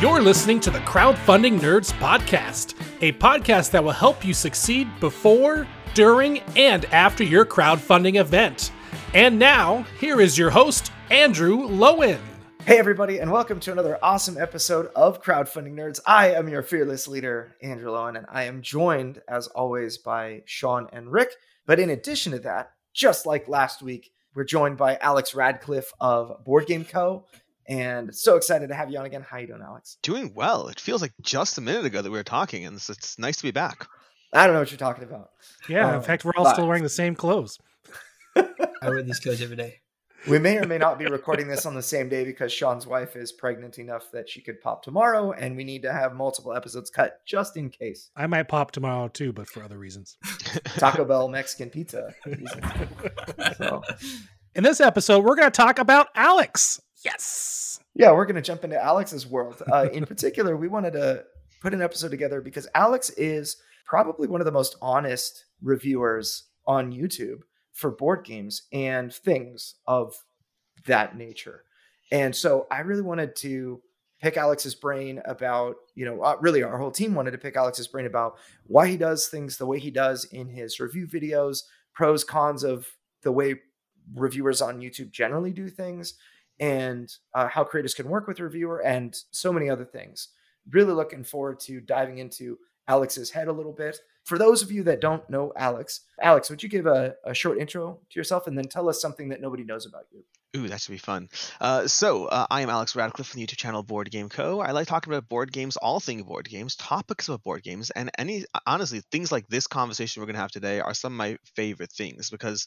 You're listening to the Crowdfunding Nerds Podcast, a podcast that will help you succeed before, during, and after your crowdfunding event. And now, here is your host, Andrew Lowen. Hey, everybody, and welcome to another awesome episode of Crowdfunding Nerds. I am your fearless leader, Andrew Lowen, and I am joined, as always, by Sean and Rick. But in addition to that, just like last week, we're joined by Alex Radcliffe of Board Game Co. And so excited to have you on again. How you doing, Alex? Doing well. It feels like just a minute ago that we were talking, and it's, it's nice to be back. I don't know what you're talking about. Yeah, Um, in fact, we're all but- still wearing the same clothes. I wear these clothes every day. We may or may not be recording this on the same day because Sean's wife is pregnant enough that she could pop tomorrow, and we need to have multiple episodes cut just in case. I might pop tomorrow too, but for other reasons. Taco Bell Mexican pizza. So, In this episode, we're going to talk about Alex. Yes. yeah, we're going to jump into Alex's world. Uh, in particular, we wanted to put an episode together because Alex is probably one of the most honest reviewers on YouTube for board games and things of that nature. And so I really wanted to pick Alex's brain about, you know, uh, really our whole team wanted to pick Alex's brain about why he does things the way he does in his review videos, pros, cons of the way reviewers on YouTube generally do things, and uh, how creators can work with reviewer, and so many other things. Really looking forward to diving into Alex's head a little bit. For those of you that don't know Alex, Alex, would you give a, a short intro to yourself and then tell us something that nobody knows about you? Ooh, that should be fun. Uh, so, uh, I am Alex Radcliffe from the YouTube channel Board Game Co. I like talking about board games, all things board games, topics about board games, and any honestly things like this conversation we're to have today are some of my favorite things because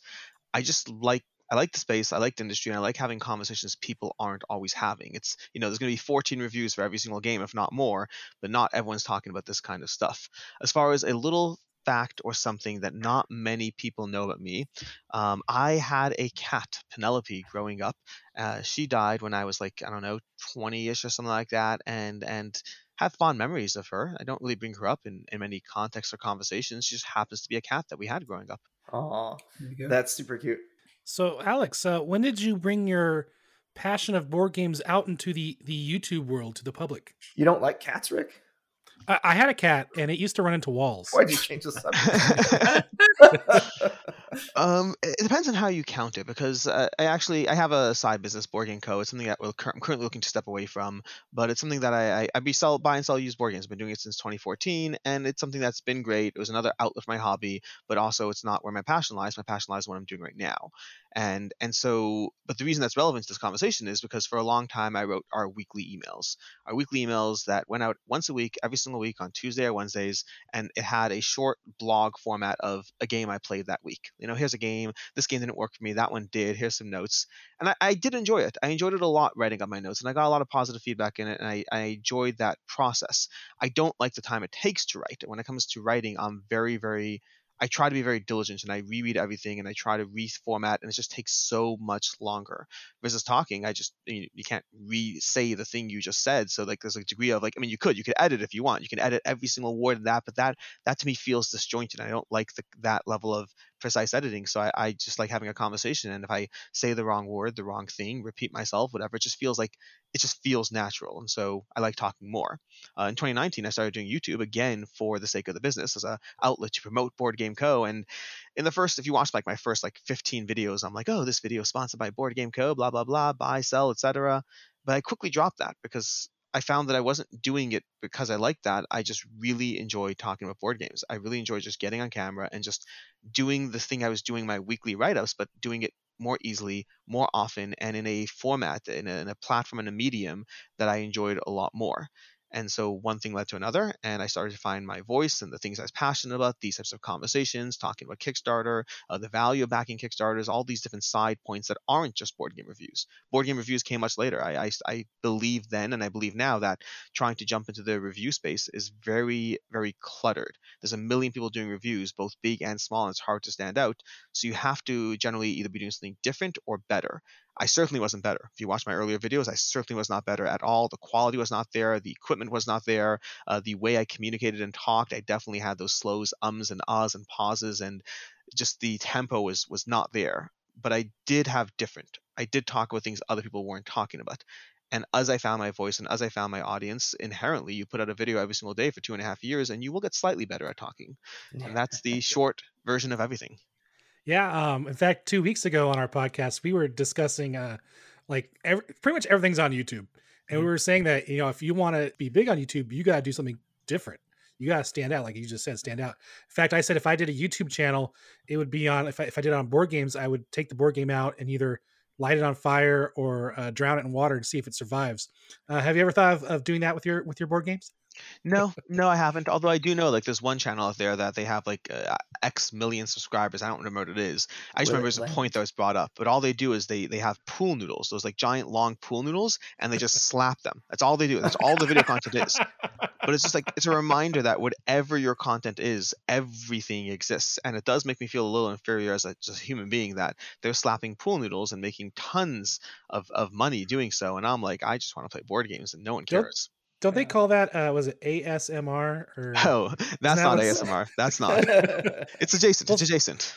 I just like I like the space, I like the industry, and I like having conversations people aren't always having. It's you know there's going to be 14 reviews for every single game, if not more, but not everyone's talking about this kind of stuff. As far as a little fact or something that not many people know about me, um, I had a cat, Penelope, growing up. Uh, she died when I was like I don't know 20ish or something like that, and and have fond memories of her. I don't really bring her up in, in many contexts or conversations. She just happens to be a cat that we had growing up. Oh, There we go. that's super cute. So, Alex, uh, when did you bring your passion of board games out into the, the YouTube world to the public? You don't like cats, Rick? I, I had a cat, and it used to run into walls. Why'd you change the subject? Um, it it depends on how you count it because uh, I actually I have a side business, Board Game Co. It's something that we're cur- I'm currently looking to step away from, but it's something that I I, I be sell buy and sell used board games. I've been doing it since 2014, and it's something that's been great. It was another outlet for my hobby, but also it's not where my passion lies. My passion lies in what I'm doing right now, and and so but the reason that's relevant to this conversation is because for a long time I wrote our weekly emails, our weekly emails that went out once a week, every single week on Tuesday or Wednesdays, and it had a short blog format of a game I played that week. You know, here's a game. This game didn't work for me. That one did. Here's some notes. And I, I did enjoy it. I enjoyed it a lot writing up my notes, and I got a lot of positive feedback in it, and I, I enjoyed that process. I don't like the time it takes to write. When it comes to writing, I'm very, very I try to be very diligent and I reread everything and I try to reformat and it just takes so much longer. Versus talking, I just you, you can't re-say the thing you just said. So like there's a degree of like I mean you could you could edit if you want you can edit every single word of that, but that that to me feels disjointed. I don't like the, that level of precise editing. So I, I just like having a conversation and if I say the wrong word, the wrong thing, repeat myself, whatever, it just feels like it just feels natural. And so I like talking more. Uh, in 2019, I started doing YouTube again for the sake of the business as a outlet to promote Board Game Co. And in the first, if you watch like my first like 15 videos, I'm like, oh, this video is sponsored by Board Game Co. Blah blah blah, buy, sell, etc. But I quickly dropped that because I found that I wasn't doing it because I liked that. I just really enjoy talking about board games. I really enjoy just getting on camera and just doing the thing I was doing my weekly write-ups, but doing it more easily, more often, and in a format, in a, in a platform, and a medium that I enjoyed a lot more. And so one thing led to another, and I started to find my voice and the things I was passionate about, these types of conversations, talking about Kickstarter, uh, the value of backing Kickstarters, all these different side points that aren't just board game reviews. Board game reviews came much later. I, I, I believe then, and I believe now, that trying to jump into the review space is very, very cluttered. There's a million people doing reviews, both big and small, and it's hard to stand out. So you have to generally either be doing something different or better. I certainly wasn't better. If you watch my earlier videos, I certainly was not better at all. The quality was not there. The equipment was not there. Uh, the way I communicated and talked, I definitely had those slows, ums and ahs and pauses, and just the tempo was was not there. But I did have different. I did talk about things other people weren't talking about. And as I found my voice and as I found my audience, inherently, you put out a video every single day for two and a half years, and you will get slightly better at talking. And that's the short version of everything. Yeah. Um, in fact, two weeks ago on our podcast, we were discussing uh, like every, pretty much everything's on YouTube, and we Mhm. were saying that you know if you want to be big on YouTube, you got to do something different. You got to stand out, like you just said, stand out. In fact, I said if I did a YouTube channel, it would be on. If I, if I did it on board games, I would take the board game out and either light it on fire or uh, drown it in water to see if it survives. Uh, have you ever thought of, of doing that with your with your board games? No, no, I haven't. Although I do know, like, there's one channel out there that they have like uh, X million subscribers. I don't remember what it is. I just remember it it's a point that was brought up. But all they do is they they have pool noodles, those like giant long pool noodles, and they just slap them. That's all they do. That's all the video content is. But it's just like it's a reminder that whatever your content is, everything exists, and it does make me feel a little inferior as a just a human being that they're slapping pool noodles and making tons of of money doing so, and I'm like, I just want to play board games, and no one Yep. Cares. Don't they call that? Uh, was it ASMR or? Oh, that's that not what's- ASMR. That's not. It's adjacent. It's adjacent.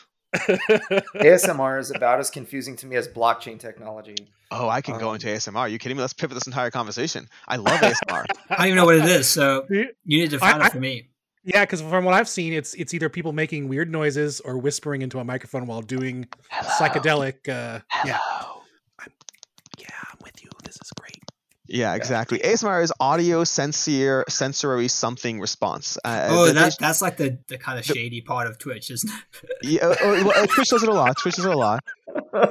ASMR is about as confusing to me as blockchain technology. Oh, I can go Um, into ASMR. Are you kidding me? Let's pivot this entire conversation. I love ASMR. I don't even know what it is, so you need to find I- it for me. Yeah, because from what I've seen, it's it's either people making weird noises or whispering into a microphone while doing psychedelic. Uh, yeah, yeah, I'm with you. This is great. Yeah, exactly. ASMR is audio sensory sensory something response. Uh, Oh, that, that's like the, the kind of the- shady part of Twitch, isn't it? yeah, uh, uh, well, uh, Twitch does it a lot. Twitch does it a lot.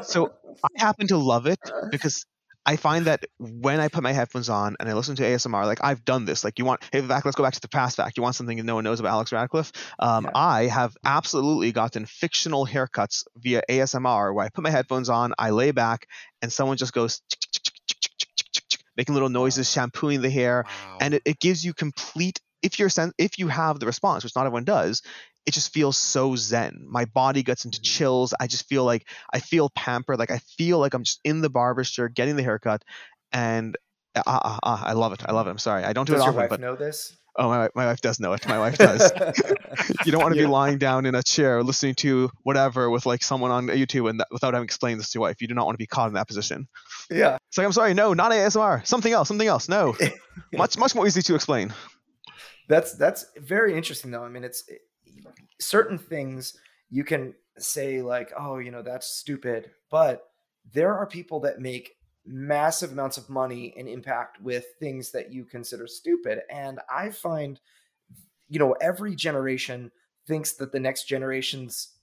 So I happen to love it because I find that when I put my headphones on and I listen to ASMR, like I've done this. Like you want, hey, back, let's go back to the past fact. You want something that no one knows about Alex Radcliffe? Um, Yeah. I have absolutely gotten fictional haircuts via ASMR where I put my headphones on, I lay back, and someone just goes making little noises, shampooing the hair, Wow. and it, it gives you complete if you're sen- if you have the response which not everyone does it just feels so zen. My body gets into chills. I just feel like i feel pampered. Like i feel like i'm just in the barber's chair getting the haircut and ah, ah, ah, i love it. I love it. I'm sorry. I don't do Does it your often wife but know this? Oh my, my wife does know it. My wife does. You don't want to Yeah. be lying down in a chair listening to whatever with like someone on youtube and that, without having explained this to your wife. You do not want to be caught in that position. Yeah. it's like i'm sorry no not asmr something else something else. No. Much much more easy to explain. That's that's very interesting though. I mean, it's certain things you can say like, "Oh, you know, that's stupid," but there are people that make massive amounts of money and impact with things that you consider stupid. And I find you know, every generation thinks that the next generation's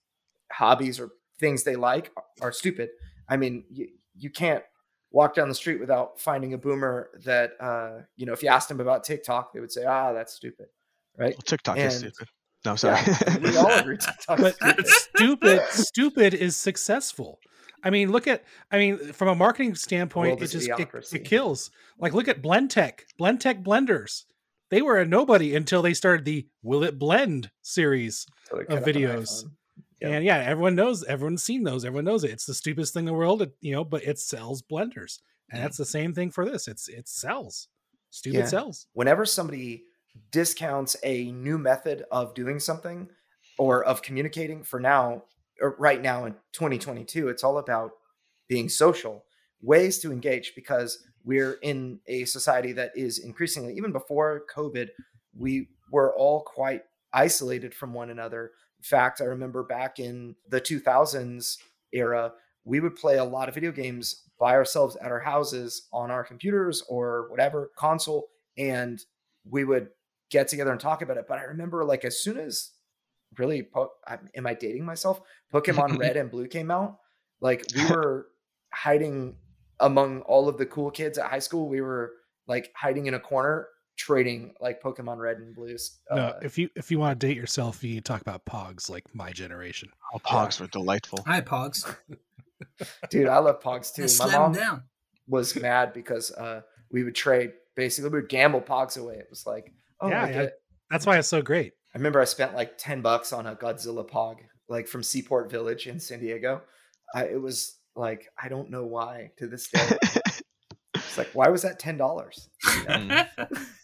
hobbies or things they like are stupid. I mean, you, you can't walk down the street without finding a boomer that uh, you know, if you asked them about TikTok, they would say, "Ah, that's stupid." Right? tiktok is stupid no sorry Yeah, we all agree TikTok is but stupid. stupid stupid is successful i mean look at i mean from a marketing standpoint it just it, it kills. Like look at Blendtec Blendtec blenders. They were a nobody until they started the will it blend series So of cut up an videos. Yep. and yeah everyone knows everyone's seen those everyone knows it. It's the stupidest thing in the world it, you know but it sells blenders. And Mhm. that's the same thing for this. It's it sells. Stupid Yeah. sells. Whenever somebody discounts a new method of doing something or of communicating for now Er, right now in 2022 it's all about being social ways to engage because we're in a society that is increasingly even before covid we were all quite isolated from one another in fact i remember back in the 2000s era we would play a lot of video games by ourselves at our houses on our computers or whatever console and we would get together and talk about it. But I remember, like, as soon as really, po- I, am I dating myself? Pokemon Red and Blue came out. Like, we were hiding among all of the cool kids at high school. We were like hiding in a corner, trading like Pokemon Red and Blues. no Uh, if you if you want to date yourself you talk about pogs like my generation oh, pogs were delightful Hi, Pogs. dude, I love Pogs too. Let's My mom down. was mad because uh, we would trade. Basically, we would gamble Pogs away. It was like, oh, Yeah, yeah. that's why it's so great I remember I spent like 10 bucks on a Godzilla Pog, like from Seaport Village in San Diego. I, it was like, I don't know why to this day. It's like, why was that $10? Mm.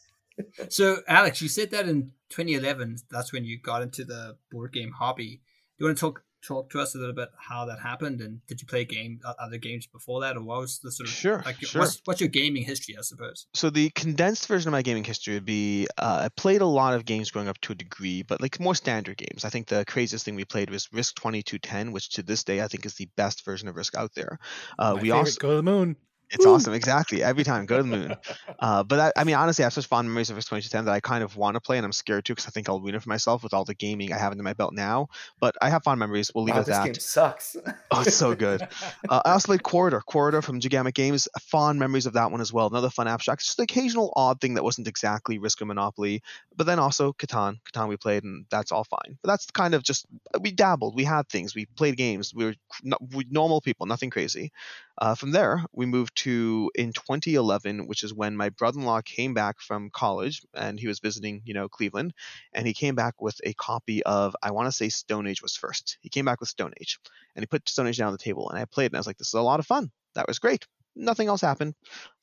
so, Alex, you said that in 2011, that's when you got into the board game hobby. Do you want to talk talk to us a little bit how that happened? And did you play game uh, other games before that, or what was the sort of Sure, like sure. what's, what's your gaming history? I suppose. So the condensed version of my gaming history would be uh, I played a lot of games growing up to a degree, but like more standard games. I think the craziest thing we played was Risk 2210, which to this day I think is the best version of Risk out there. Uh, My we favorite, also go to the moon. It's awesome, exactly. Every time, go to the moon. Uh, but I, I mean, honestly, I have such fond memories of Risk 2210 that I kind of want to play, and I'm scared to because I think I'll ruin it for myself with all the gaming I have under my belt now. But I have fond memories. We'll leave Wow, it this at game that. sucks. Oh, it's so good. Uh, I also played Quoridor. Quoridor from Gigamic Games. Fond memories of that one as well. Another fun abstract. Just the occasional odd thing that wasn't exactly Risk or Monopoly. But then also Catan. Catan we played, and that's all fine. But that's kind of just we dabbled. We had things. We played games. We were no, we, normal people, nothing crazy. Uh, from there, we moved to in 2011, which is when my brother-in-law came back from college, and he was visiting, you know, Cleveland, and he came back with a copy of I want to say Stone Age was first. He came back with Stone Age and he put Stone Age down on the table, and I played, and I was like, "This is a lot of fun. That was great." Nothing else happened.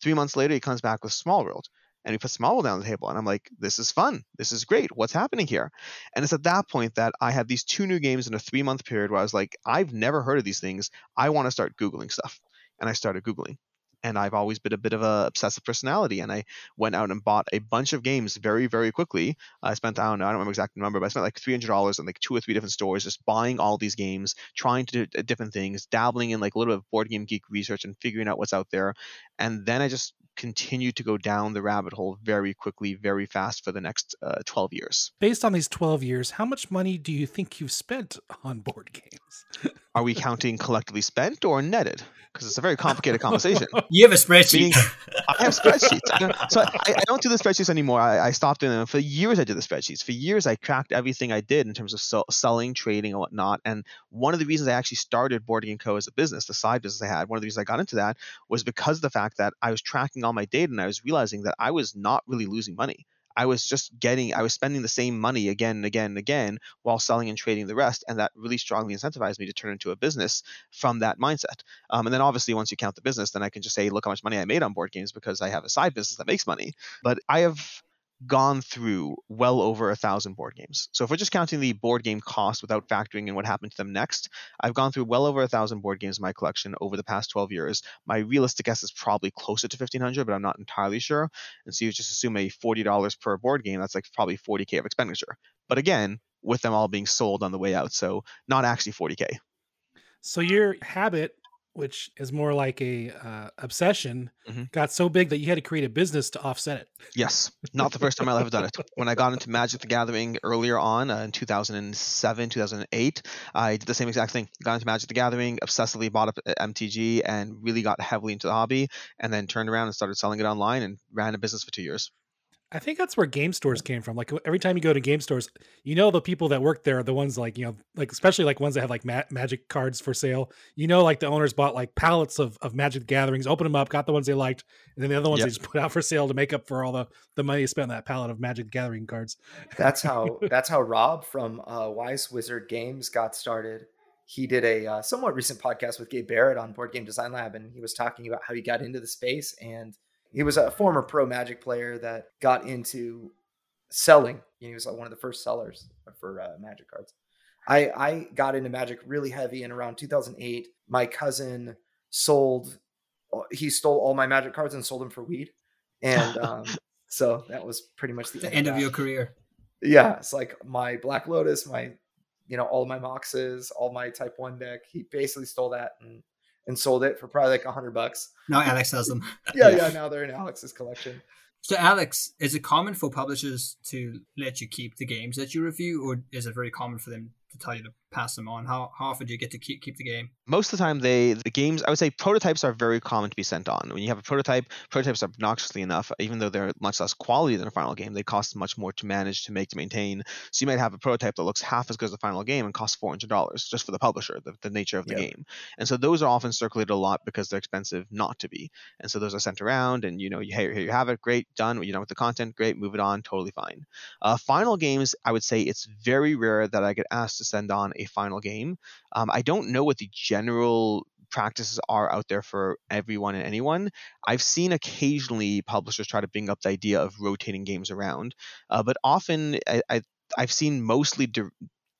Three months later, he comes back with Small World, and he puts Small World down on the table, and I'm like, "This is fun. This is great. What's happening here?" And it's at that point that I had these two new games in a three month period where I was like, "I've never heard of these things. I want to start googling stuff," and I started googling. And I've always been a bit of a obsessive personality, and I went out and bought a bunch of games very, very quickly. I spent I don't know I don't remember exact number, but I spent like three hundred dollars in like two or three different stores just buying all these games, trying to do uh, different things, dabbling in like a little bit of board game geek research and figuring out what's out there. And then I just continued to go down the rabbit hole very quickly, very fast for the next uh, twelve years. Based on these 12 years, how much money do you think you've spent on board games? Are we counting collectively spent or netted? Because it's a very complicated conversation. You have a spreadsheet. Meaning- I have spreadsheets. I so I, I don't do the spreadsheets anymore. I, I stopped doing them. For years, I did the spreadsheets. For years, I tracked everything I did in terms of sell, selling, trading, and whatnot. And one of the reasons I actually started Board Game Co. as a business, the side business I had, one of the reasons I got into that was because of the fact that I was tracking all my data and I was realizing that I was not really losing money. I was just getting, I was spending the same money again and again and again while selling and trading the rest. And that really strongly incentivized me to turn into a business from that mindset. Um, and then obviously, once you count the business, then I can just say, look how much money I made on board games because I have a side business that makes money. But I have gone through well over a thousand board games. So if we're just counting the board game cost without factoring in what happened to them next, I've gone through well over a thousand board games in my collection over the past 12 years. My realistic guess is probably closer to 1500, but I'm not entirely sure. And so you just assume a $40 per board game, that's like probably 40k of expenditure. But again, with them all being sold on the way out, so not actually 40k. So your habit, which is more like a uh, obsession, Mhm. got so big that you had to create a business to offset it. Yes, not the first time I've ever done it. When I got into Magic the Gathering earlier on uh, in 2007, 2008, I did the same exact thing. Got into Magic the Gathering, obsessively bought up uh, MTG, and really got heavily into the hobby, and then turned around and started selling it online and ran a business for two years. I think that's where game stores came from. Like every time you go to game stores, you know the people that work there are the ones like you know, like especially like ones that have like ma- magic cards for sale. You know, like the owners bought like pallets of of Magic Gatherings, opened them up, got the ones they liked, and then the other ones Yep. they just put out for sale to make up for all the the money they spent on that pallet of Magic Gathering cards. That's how that's how Rob from uh, White Wizard Games got started. He did a uh, somewhat recent podcast with Gabe Barrett on Board Game Design Lab, and he was talking about how he got into the space. And he was a former pro Magic player that got into selling. He was like one of the first sellers for uh, Magic cards. I I got into Magic really heavy in around 2008. My cousin sold, uh, he stole all my Magic cards and sold them for weed, and um, so that was pretty much the, the end of that your career. yeah, it's like my Black Lotus, my you know, all my Moxes, all my Type One deck. He basically stole that and and sold it for probably like a hundred bucks. Now Alex has them. Yeah, Yeah. yeah. Now they're in Alex's collection. So, Alex, is it common for publishers to let you keep the games that you review, or is it very common for them to tell you to pass them on? How, how often do you get to keep keep the game? most of the time they the games i would say prototypes are very common to be sent on when you have a prototype prototypes are obnoxiously enough even though they're much less quality than a final game they cost much more to manage to make to maintain so you might have a prototype that looks half as good as the final game and costs $400 just for the publisher the, the nature of the Yeah. game and so those are often circulated a lot because they're expensive not to be and so those are sent around and you know you, hey, here you have it great done you're done with the content great move it on totally fine uh, final games i would say it's very rare that i get asked to send on a final game um, I don't know what the general practices are out there for everyone and anyone. I've seen occasionally publishers try to bring up the idea of rotating games around, uh, but often I, I, I've seen mostly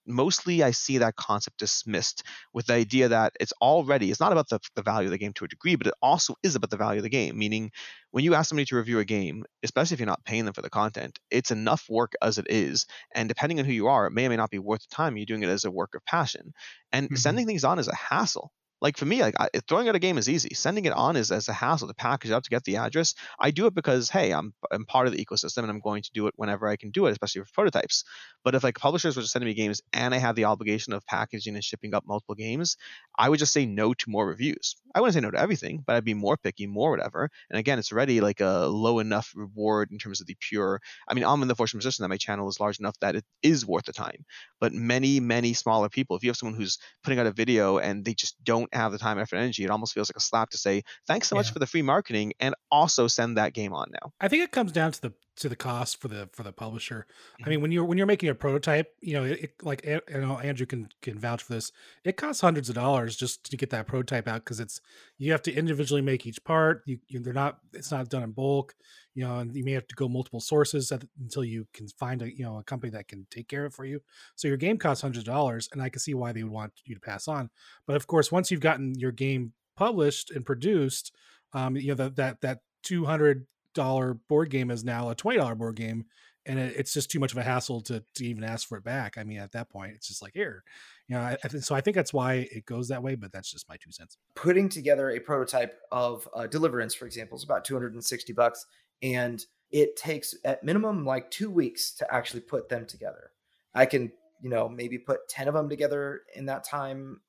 mostly I see that concept dismissed with the idea that it's already it's not about the, the value of the game to a degree, but it also is about the value of the game. Meaning, when you ask somebody to review a game, especially if you're not paying them for the content, it's enough work as it is, and depending on who you are, it may or may not be worth the time. You're doing it as a work of passion, and mm-hmm. sending things on is a hassle like for me, like I, throwing out a game is easy. Sending it on is as a hassle to package up to get the address. I do it because hey, I'm I'm part of the ecosystem and I'm going to do it whenever I can do it, especially for prototypes. But if like publishers were just sending me games and I have the obligation of packaging and shipping up multiple games, I would just say no to more reviews. I wouldn't say no to everything, but I'd be more picky, more whatever. And again, it's already like a low enough reward in terms of the pure. I mean, I'm in the fortunate position that my channel is large enough that it is worth the time. But many, many smaller people, if you have someone who's putting out a video and they just don't have the time, effort, energy, it almost feels like a slap to say, thanks so much for the free marketing and also send that game on now. I think it comes down to the to the cost for the for the publisher. Mm-hmm. I mean, when you're when you're making a prototype, you know, it, it, like you know, Andrew can can vouch for this. It costs hundreds of dollars just to get that prototype out because it's you have to individually make each part. You, you, they're not it's not done in bulk, you know, and you may have to go multiple sources at, until you can find a you know a company that can take care of it for you. So your game costs hundreds of dollars, and I can see why they would want you to pass on. But of course, once you've gotten your game published and produced, um, you know that that that two hundred dollar board game is now a twenty dollar board game, and it, it's just too much of a hassle to to even ask for it back. I mean, at that point, it's just like here, you know. I, I th- so I think that's why it goes that way, but that's just my two cents. Putting together a prototype of uh, Deliverance, for example, is about two hundred and sixty bucks, and it takes at minimum like two weeks to actually put them together. I can, you know, maybe put ten of them together in that time,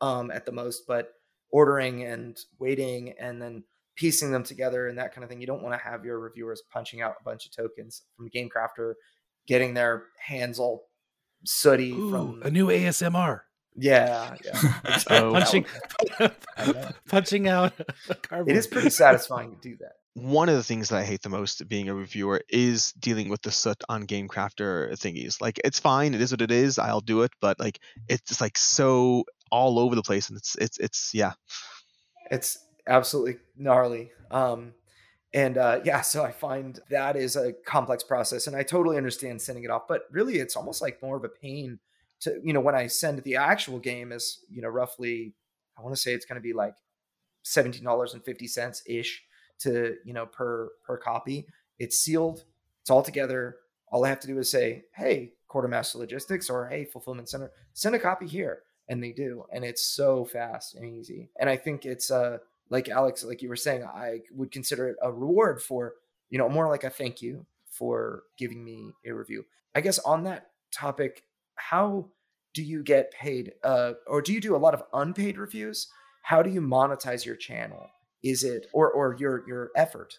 um, at the most, but ordering and waiting and then piecing them together and that kind of thing. You don't want to have your reviewers punching out a bunch of tokens from GameCrafter, getting their hands all sooty Ooh, from a new ASMR. Yeah, yeah. punching, punching out. It is pretty satisfying to do that. One of the things that I hate the most being a reviewer is dealing with the soot on GameCrafter thingies. Like, it's fine, it is what it is. I'll do it, but like, it's just like so all over the place, and it's it's it's yeah. It's absolutely gnarly. Um, and uh, yeah, so I find that is a complex process, and I totally understand sending it off. But really, it's almost like more of a pain to you know when I send the actual game is you know roughly I want to say it's going to be like seventeen dollars and fifty cents ish to you know per per copy. It's sealed. It's all together. All I have to do is say, "Hey, quartermaster logistics," or "Hey, fulfillment center, send a copy here," and they do, and it's so fast and easy. And I think it's uh like Alex, like you were saying, I would consider it a reward for, you know, more like a thank you for giving me a review. I guess on that topic, how do you get paid? Uh, or do you do a lot of unpaid reviews? How do you monetize your channel? Is it or or your your effort?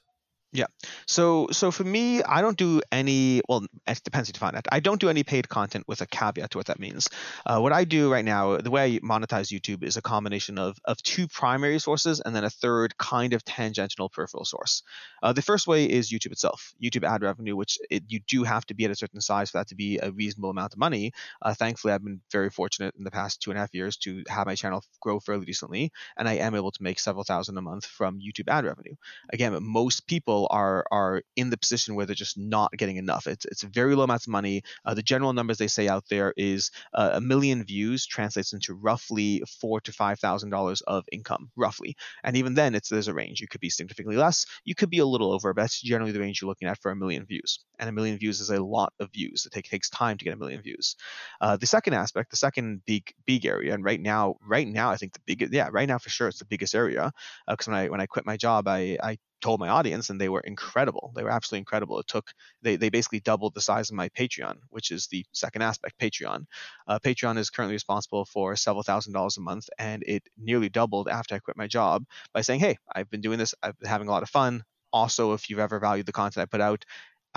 Yeah. So so for me, I don't do any. Well, it depends how you define that. I don't do any paid content with a caveat to what that means. Uh, what I do right now, the way I monetize YouTube is a combination of of two primary sources and then a third kind of tangential peripheral source. Uh, the first way is YouTube itself, YouTube ad revenue, which it, you do have to be at a certain size for that to be a reasonable amount of money. Uh, thankfully, I've been very fortunate in the past two and a half years to have my channel grow fairly decently, and I am able to make several thousand a month from YouTube ad revenue. Again, most people are are in the position where they're just not getting enough. It's it's very low amounts of money. Uh, the general numbers they say out there is uh, a million views translates into roughly four to five thousand dollars of income, roughly. And even then, it's there's a range. You could be significantly less. You could be a little over, but that's generally the range you're looking at for a million views. And a million views is a lot of views. It take, takes time to get a million views. Uh, the second aspect, the second big big area, and right now, right now, I think the biggest, yeah, right now for sure, it's the biggest area. Because uh, when I when I quit my job, I I told my audience and they were incredible. They were absolutely incredible. It took they, they basically doubled the size of my patreon which is the second aspect patreon. Uh, patreon is currently responsible for several thousand dollars a month and it nearly doubled after i quit my job by saying hey i've been doing this. I've been having a lot of fun. Also if you've ever valued the content i put out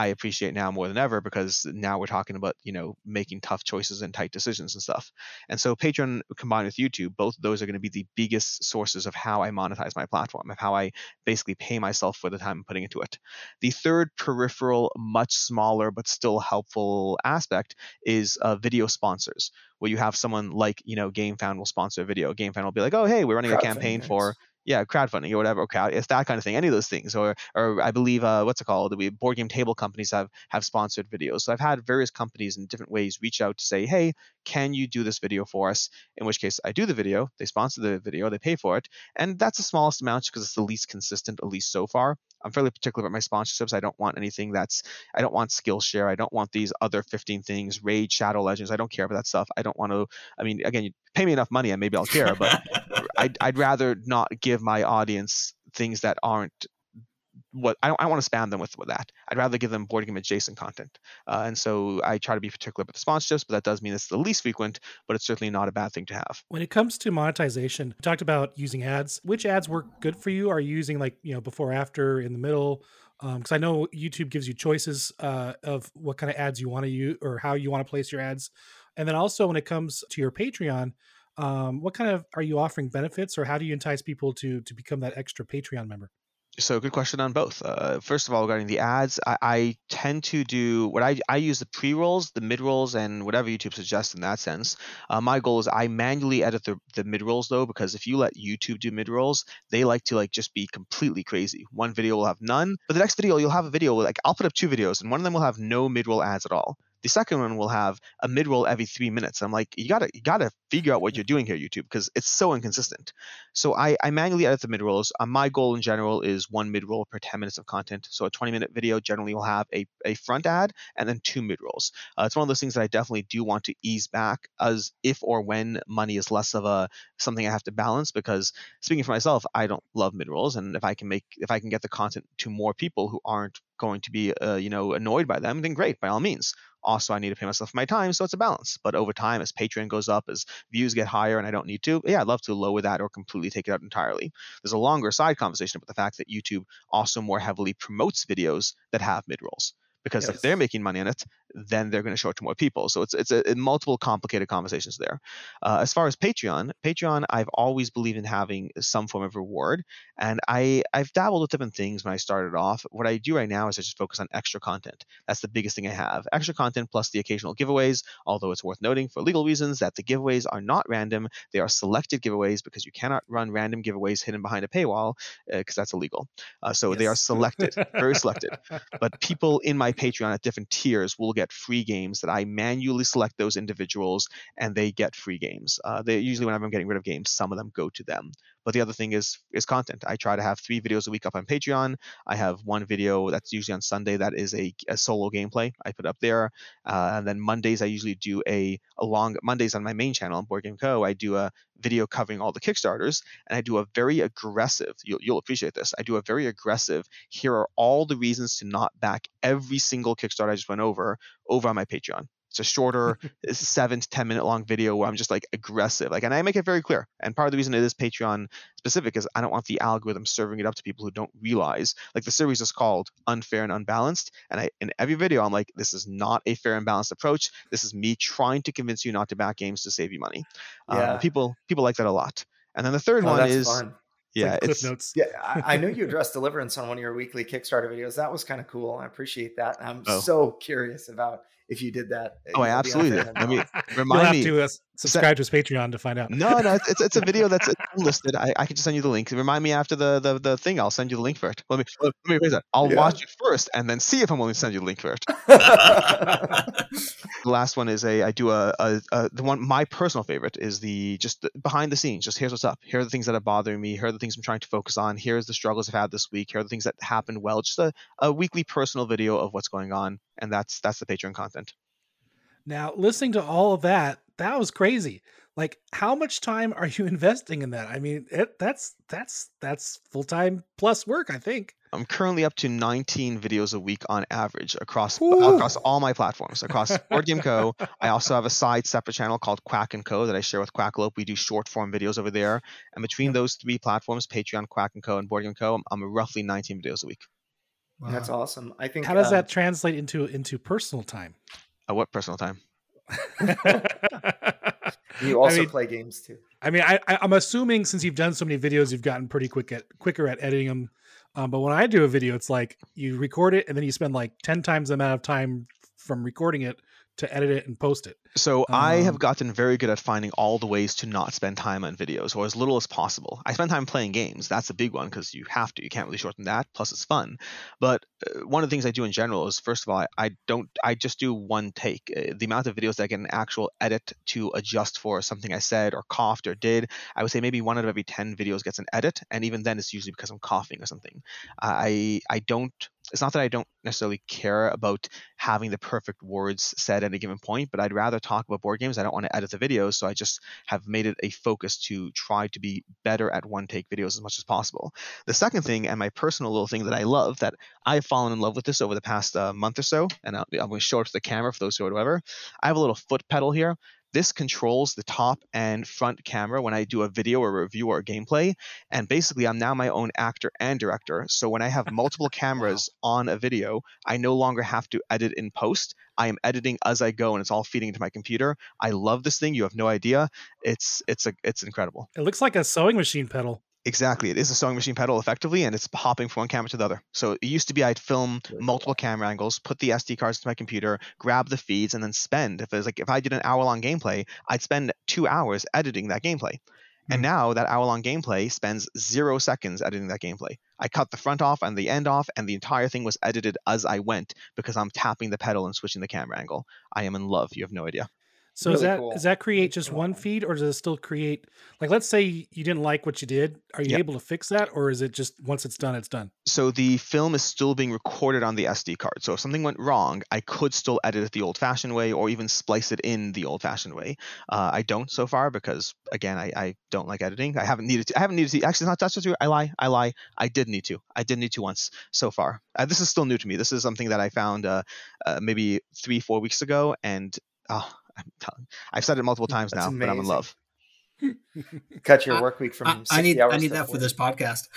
I appreciate now more than ever because now we're talking about, you know, making tough choices and tight decisions and stuff. And so Patreon combined with YouTube, both of those are going to be the biggest sources of how I monetize my platform, of how I basically pay myself for the time I'm putting into it. The third peripheral, much smaller but still helpful aspect is uh, video sponsors, where you have someone like, you know, GameFound will sponsor a video. GameFound will be like, oh, hey, we're running a campaign for yeah, crowdfunding or whatever. Okay, it's that kind of thing. Any of those things, or or I believe uh, what's it called? We board game table companies have have sponsored videos. So I've had various companies in different ways reach out to say, hey, can you do this video for us? In which case, I do the video, they sponsor the video, they pay for it, and that's the smallest amount because it's the least consistent, at least so far. I'm fairly particular about my sponsorships. I don't want anything that's I don't want Skillshare. I don't want these other 15 things, Raid, Shadow Legends. I don't care about that stuff. I don't want to. I mean, again, you pay me enough money and maybe I'll care, but I'd, I'd rather not give my audience things that aren't what I don't, I want to spam them with, with that. I'd rather give them board game adjacent content. Uh, and so I try to be particular about the sponsorships, but that does mean it's the least frequent, but it's certainly not a bad thing to have. When it comes to monetization, you talked about using ads. Which ads work good for you? Are you using like, you know, before, after, in the middle? Because um, I know YouTube gives you choices uh, of what kind of ads you want to use or how you want to place your ads. And then also when it comes to your Patreon, um, what kind of are you offering benefits or how do you entice people to to become that extra Patreon member? So good question on both. Uh, first of all, regarding the ads, I, I, tend to do what I, I use the pre rolls, the mid rolls, and whatever YouTube suggests in that sense. Uh, my goal is I manually edit the, the mid rolls though, because if you let YouTube do mid rolls, they like to like just be completely crazy. One video will have none, but the next video you'll have a video like I'll put up two videos, and one of them will have no mid roll ads at all. The second one will have a mid roll every three minutes. I'm like, you gotta you gotta figure out what you're doing here, YouTube, because it's so inconsistent. So I, I manually edit the mid rolls. Uh, my goal in general is one mid roll per 10 minutes of content. So a 20 minute video generally will have a, a front ad and then two mid rolls. Uh, it's one of those things that I definitely do want to ease back as if or when money is less of a something I have to balance. Because speaking for myself, I don't love mid rolls, and if I can make if I can get the content to more people who aren't going to be uh, you know annoyed by them, then great by all means. Also, I need to pay myself my time, so it's a balance. But over time, as Patreon goes up, as views get higher, and I don't need to, yeah, I'd love to lower that or completely take it out entirely. There's a longer side conversation about the fact that YouTube also more heavily promotes videos that have mid rolls because yes. if they're making money on it, then they're going to show it to more people. So it's it's a, a multiple complicated conversations there. Uh, as far as Patreon, Patreon, I've always believed in having some form of reward, and I I've dabbled with different things when I started off. What I do right now is I just focus on extra content. That's the biggest thing I have. Extra content plus the occasional giveaways. Although it's worth noting for legal reasons that the giveaways are not random; they are selected giveaways because you cannot run random giveaways hidden behind a paywall because uh, that's illegal. Uh, so yes. they are selected, very selected. But people in my Patreon at different tiers will get free games that I manually select those individuals and they get free games. Uh, they usually whenever I'm getting rid of games, some of them go to them. But the other thing is is content. I try to have three videos a week up on Patreon. I have one video that's usually on Sunday that is a, a solo gameplay I put up there, uh, and then Mondays I usually do a, a long Mondays on my main channel on Board Game Co. I do a video covering all the Kickstarters, and I do a very aggressive. You'll, you'll appreciate this. I do a very aggressive. Here are all the reasons to not back every single Kickstarter I just went over over on my Patreon. It's a shorter, seven to ten minute long video where I'm just like aggressive, like, and I make it very clear. And part of the reason it is Patreon specific is I don't want the algorithm serving it up to people who don't realize. Like the series is called Unfair and Unbalanced, and I in every video I'm like, this is not a fair and balanced approach. This is me trying to convince you not to back games to save you money. Uh, yeah. Uh, people people like that a lot. And then the third oh, one is. Fun. Yeah, like it's, notes. Yeah, I, I know you addressed deliverance on one of your weekly Kickstarter videos. That was kind of cool. I appreciate that. I'm oh. so curious about if you did that. Oh, absolutely. Let me remind You'll have me. To, uh, subscribe to his Patreon to find out. No, no, it's, it's a video that's listed. I, I can just send you the link. Remind me after the, the, the thing. I'll send you the link for it. Let me let me raise that. I'll yeah. watch it first and then see if I'm willing to send you the link for it. the last one is a I do a, a, a, the one my personal favorite is the just the, behind the scenes. Just here's what's up. Here are the things that are bothering me. Here are the things I'm trying to focus on. Here's the struggles I've had this week. Here are the things that happened well. Just a, a weekly personal video of what's going on, and that's that's the Patreon content. Now, listening to all of that, that was crazy. Like, how much time are you investing in that? I mean, it, that's that's that's full time plus work. I think. I'm currently up to 19 videos a week on average across Ooh. across all my platforms. Across Board Game Co. I also have a side separate channel called Quack and Co. that I share with Quackalope. We do short form videos over there, and between those three platforms, Patreon, Quack and Co. and Board Game Co. I'm, I'm roughly 19 videos a week. Wow. That's awesome. I think. How does uh, that translate into into personal time? Uh, what personal time? you also I mean, play games too. I mean, I, I'm assuming since you've done so many videos, you've gotten pretty quick at quicker at editing them. Um, but when I do a video, it's like you record it and then you spend like ten times the amount of time from recording it to edit it and post it. So I have Um, gotten very good at finding all the ways to not spend time on videos or as little as possible. I spend time playing games. That's a big one because you have to. You can't really shorten that. Plus, it's fun. But uh, one of the things I do in general is, first of all, I, I don't. I just do one take. Uh, the amount of videos that I get an actual edit to adjust for something I said or coughed or did, I would say maybe one out of every ten videos gets an edit, and even then, it's usually because I'm coughing or something. I I don't. It's not that I don't necessarily care about having the perfect words said at a given point, but I'd rather talk about board games. I don't want to edit the videos, so I just have made it a focus to try to be better at one take videos as much as possible. The second thing, and my personal little thing that I love, that I've fallen in love with this over the past uh, month or so, and I'll, I'm going to show it to the camera for those who are whatever. I have a little foot pedal here. This controls the top and front camera when I do a video or review or gameplay. And basically, I'm now my own actor and director. So when I have multiple cameras on a video, I no longer have to edit in post. I am editing as I go, and it's all feeding into my computer. I love this thing. You have no idea. It's it's a it's incredible. It looks like a sewing machine pedal. Exactly. It is a sewing machine pedal effectively, and it's hopping from one camera to the other. So it used to be I'd film multiple camera angles, put the SD cards to my computer, grab the feeds, and then spend. If it was like if I did an hour long gameplay, I'd spend two hours editing that gameplay. And hmm. now that hour long gameplay spends zero seconds editing that gameplay. I cut the front off and the end off, and the entire thing was edited as I went because I'm tapping the pedal and switching the camera angle. I am in love. You have no idea. So Really that cool. does that create just one feed, or does it still create like let's say you didn't like what you did? Are you Yep. able to fix that, or is it just once it's done, it's done? so the film is still being recorded on the SD card. So if something went wrong, I could still edit it the old-fashioned way, or even splice it in the old-fashioned way. Uh, I don't so far because again, I, I don't like editing. I haven't needed to. I haven't needed to. Actually, not that's not true. I lie. I lie. I did need to. I did need to once so far. Uh, this is still new to me. This is something that I found uh, uh, maybe three, four weeks ago, and oh, telling. I've said it multiple times That's now, but I'm in love. Cut your I- work week from I, 60 I need hours I need to that for this podcast.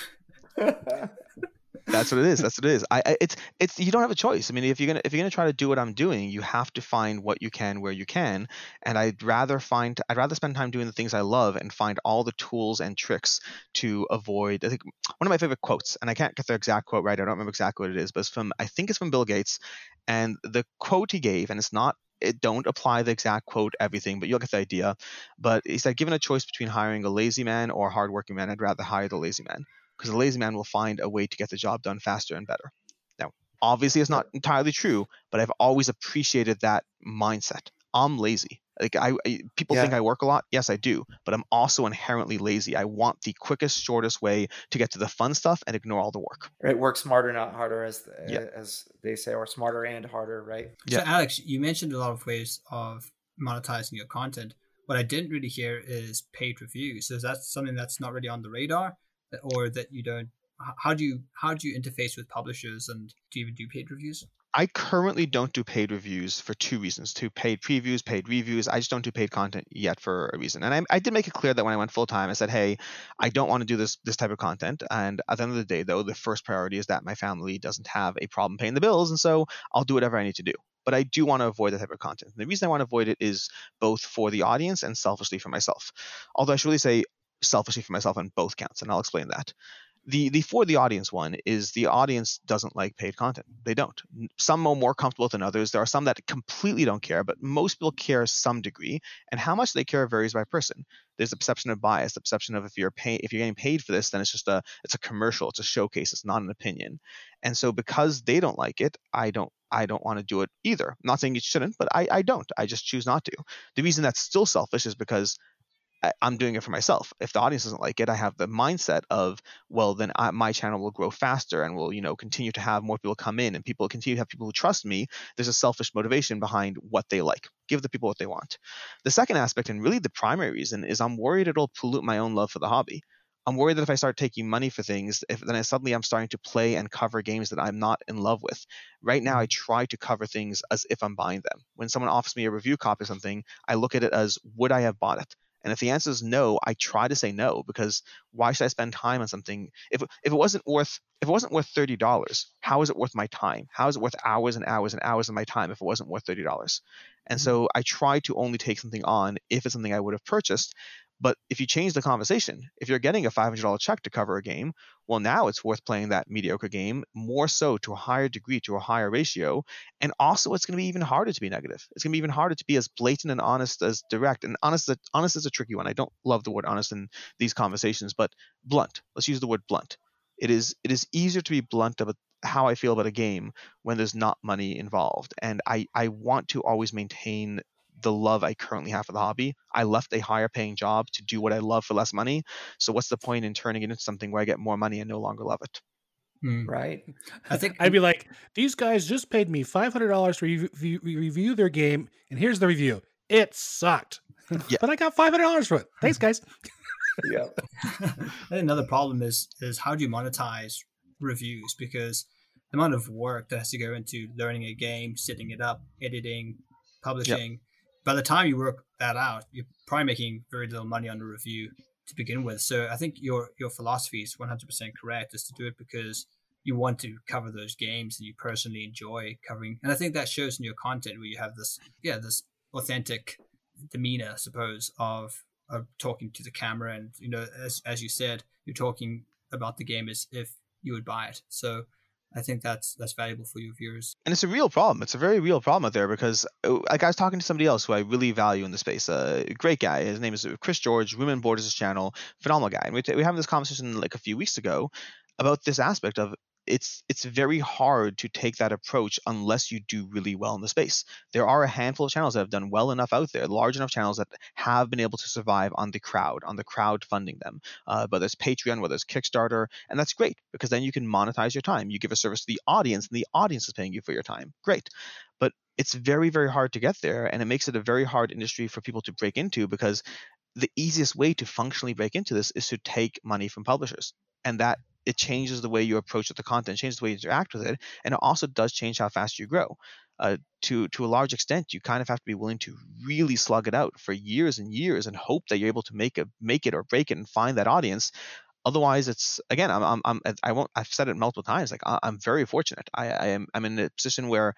That's what it is. That's what it is. I, I it's it's you don't have a choice. I mean, if you're gonna if you're gonna try to do what I'm doing, you have to find what you can where you can. And I'd rather find I'd rather spend time doing the things I love and find all the tools and tricks to avoid. I think one of my favorite quotes, and I can't get the exact quote right. I don't remember exactly what it is, but it's from I think it's from Bill Gates, and the quote he gave, and it's not. It don't apply the exact quote everything, but you'll get the idea. But he said, given a choice between hiring a lazy man or a hardworking man, I'd rather hire the lazy man because the lazy man will find a way to get the job done faster and better. Now, obviously, it's not entirely true, but I've always appreciated that mindset. I'm lazy. Like I, I people think I work a lot. Yes, I do, but I'm also inherently lazy. I want the quickest, shortest way to get to the fun stuff and ignore all the work. right work smarter not harder as uh, Yeah. as they say or smarter and harder right So Yeah. Alex, you mentioned a lot of ways of monetizing your content. What I didn't really hear is paid reviews. So is that something that's not really on the radar, or that you don't? How do you how do you interface with publishers, and do you even do paid reviews? I currently don't do paid reviews for two reasons: two paid previews, paid reviews. I just don't do paid content yet for a reason. And I, I did make it clear that when I went full time, I said, "Hey, I don't want to do this this type of content." And at the end of the day, though, the first priority is that my family doesn't have a problem paying the bills, and so I'll do whatever I need to do. But I do want to avoid that type of content. The reason I want to avoid it is both for the audience and selfishly for myself. Although I should really say selfishly for myself on both counts, and I'll explain that the the for the audience one is the audience doesn't like paid content. They don't. Some are more comfortable than others. There are some that completely don't care but most people care some degree and how much they care varies by person. There's a perception of bias the perception of if you're pay if you're getting paid for this then it's just a it's a commercial it's a showcase it's not an opinion. And so because they don't like it i don't i don't want to do it either. I'm not saying you shouldn't but i i don't. I just choose not to. The reason that's still selfish is because I'm doing it for myself. If the audience doesn't like it, I have the mindset of, well, then I, my channel will grow faster and will, you know, continue to have more people come in and people continue to have people who trust me. There's a selfish motivation behind what they like. Give the people what they want. The second aspect, and really the primary reason, is I'm worried it'll pollute my own love for the hobby. I'm worried that if I start taking money for things, if then I suddenly I'm starting to play and cover games that I'm not in love with. Right now, I mm-hmm. try to cover things as if I'm buying them. When someone offers me a review copy of something, I look at it as would I have bought it? And if the answer is no, I try to say no because why should I spend time on something if if it wasn't worth if it wasn't worth thirty dollars? How is it worth my time? How is it worth hours and hours and hours of my time if it wasn't worth thirty dollars? And mm-hmm. so I try to only take something on if it's something I would have purchased. But if you change the conversation, if you're getting a $500 check to cover a game, well, now it's worth playing that mediocre game more so to a higher degree, to a higher ratio. And also, it's going to be even harder to be negative. It's going to be even harder to be as blatant and honest as direct. And honest, honest is a tricky one. I don't love the word honest in these conversations, but blunt. Let's use the word blunt. It is it is easier to be blunt about how I feel about a game when there's not money involved. And I, I want to always maintain the love I currently have for the hobby. I left a higher paying job to do what I love for less money. So what's the point in turning it into something where I get more money and no longer love it? Mm. Right. I think I'd be like, these guys just paid me five hundred dollars to review, review their game, and here's the review. It sucked, yeah. but I got five hundred dollars for it. Thanks, guys. yeah. another problem is is how do you monetize reviews because the amount of work that has to go into learning a game, setting it up, editing, publishing. Yep by the time you work that out, you're probably making very little money on the review to begin with. So I think your your philosophy is 100% correct, is to do it because you want to cover those games and you personally enjoy covering. And I think that shows in your content where you have this, yeah, this authentic demeanor, I suppose, of of talking to the camera, and you know, as as you said, you're talking about the game as if you would buy it. So I think that's that's valuable for your viewers. And it's a real problem. It's a very real problem out there because uh, like I was talking to somebody else who I really value in the space. A great guy. His name is Chris George, Women Borders channel, phenomenal guy. And we t- we having this conversation like a few weeks ago about this aspect of it's it's very hard to take that approach unless you do really well in the space. There are a handful of channels that have done well enough out there, large enough channels that have been able to survive on the crowd, on the crowd funding them. Uh, whether it's Patreon, whether it's Kickstarter, and that's great because then you can monetize your time. You give a service to the audience, and the audience is paying you for your time. Great, but it's very very hard to get there, and it makes it a very hard industry for people to break into because the easiest way to functionally break into this is to take money from publishers and that it changes the way you approach the content, changes the way you interact with it, and it also does change how fast you grow. Uh, to to a large extent, you kind of have to be willing to really slug it out for years and years and hope that you're able to make it make it or break it and find that audience. Otherwise, it's again, I'm, I'm, I'm I won't. I've said it multiple times. Like I'm very fortunate. I, I am I'm in a position where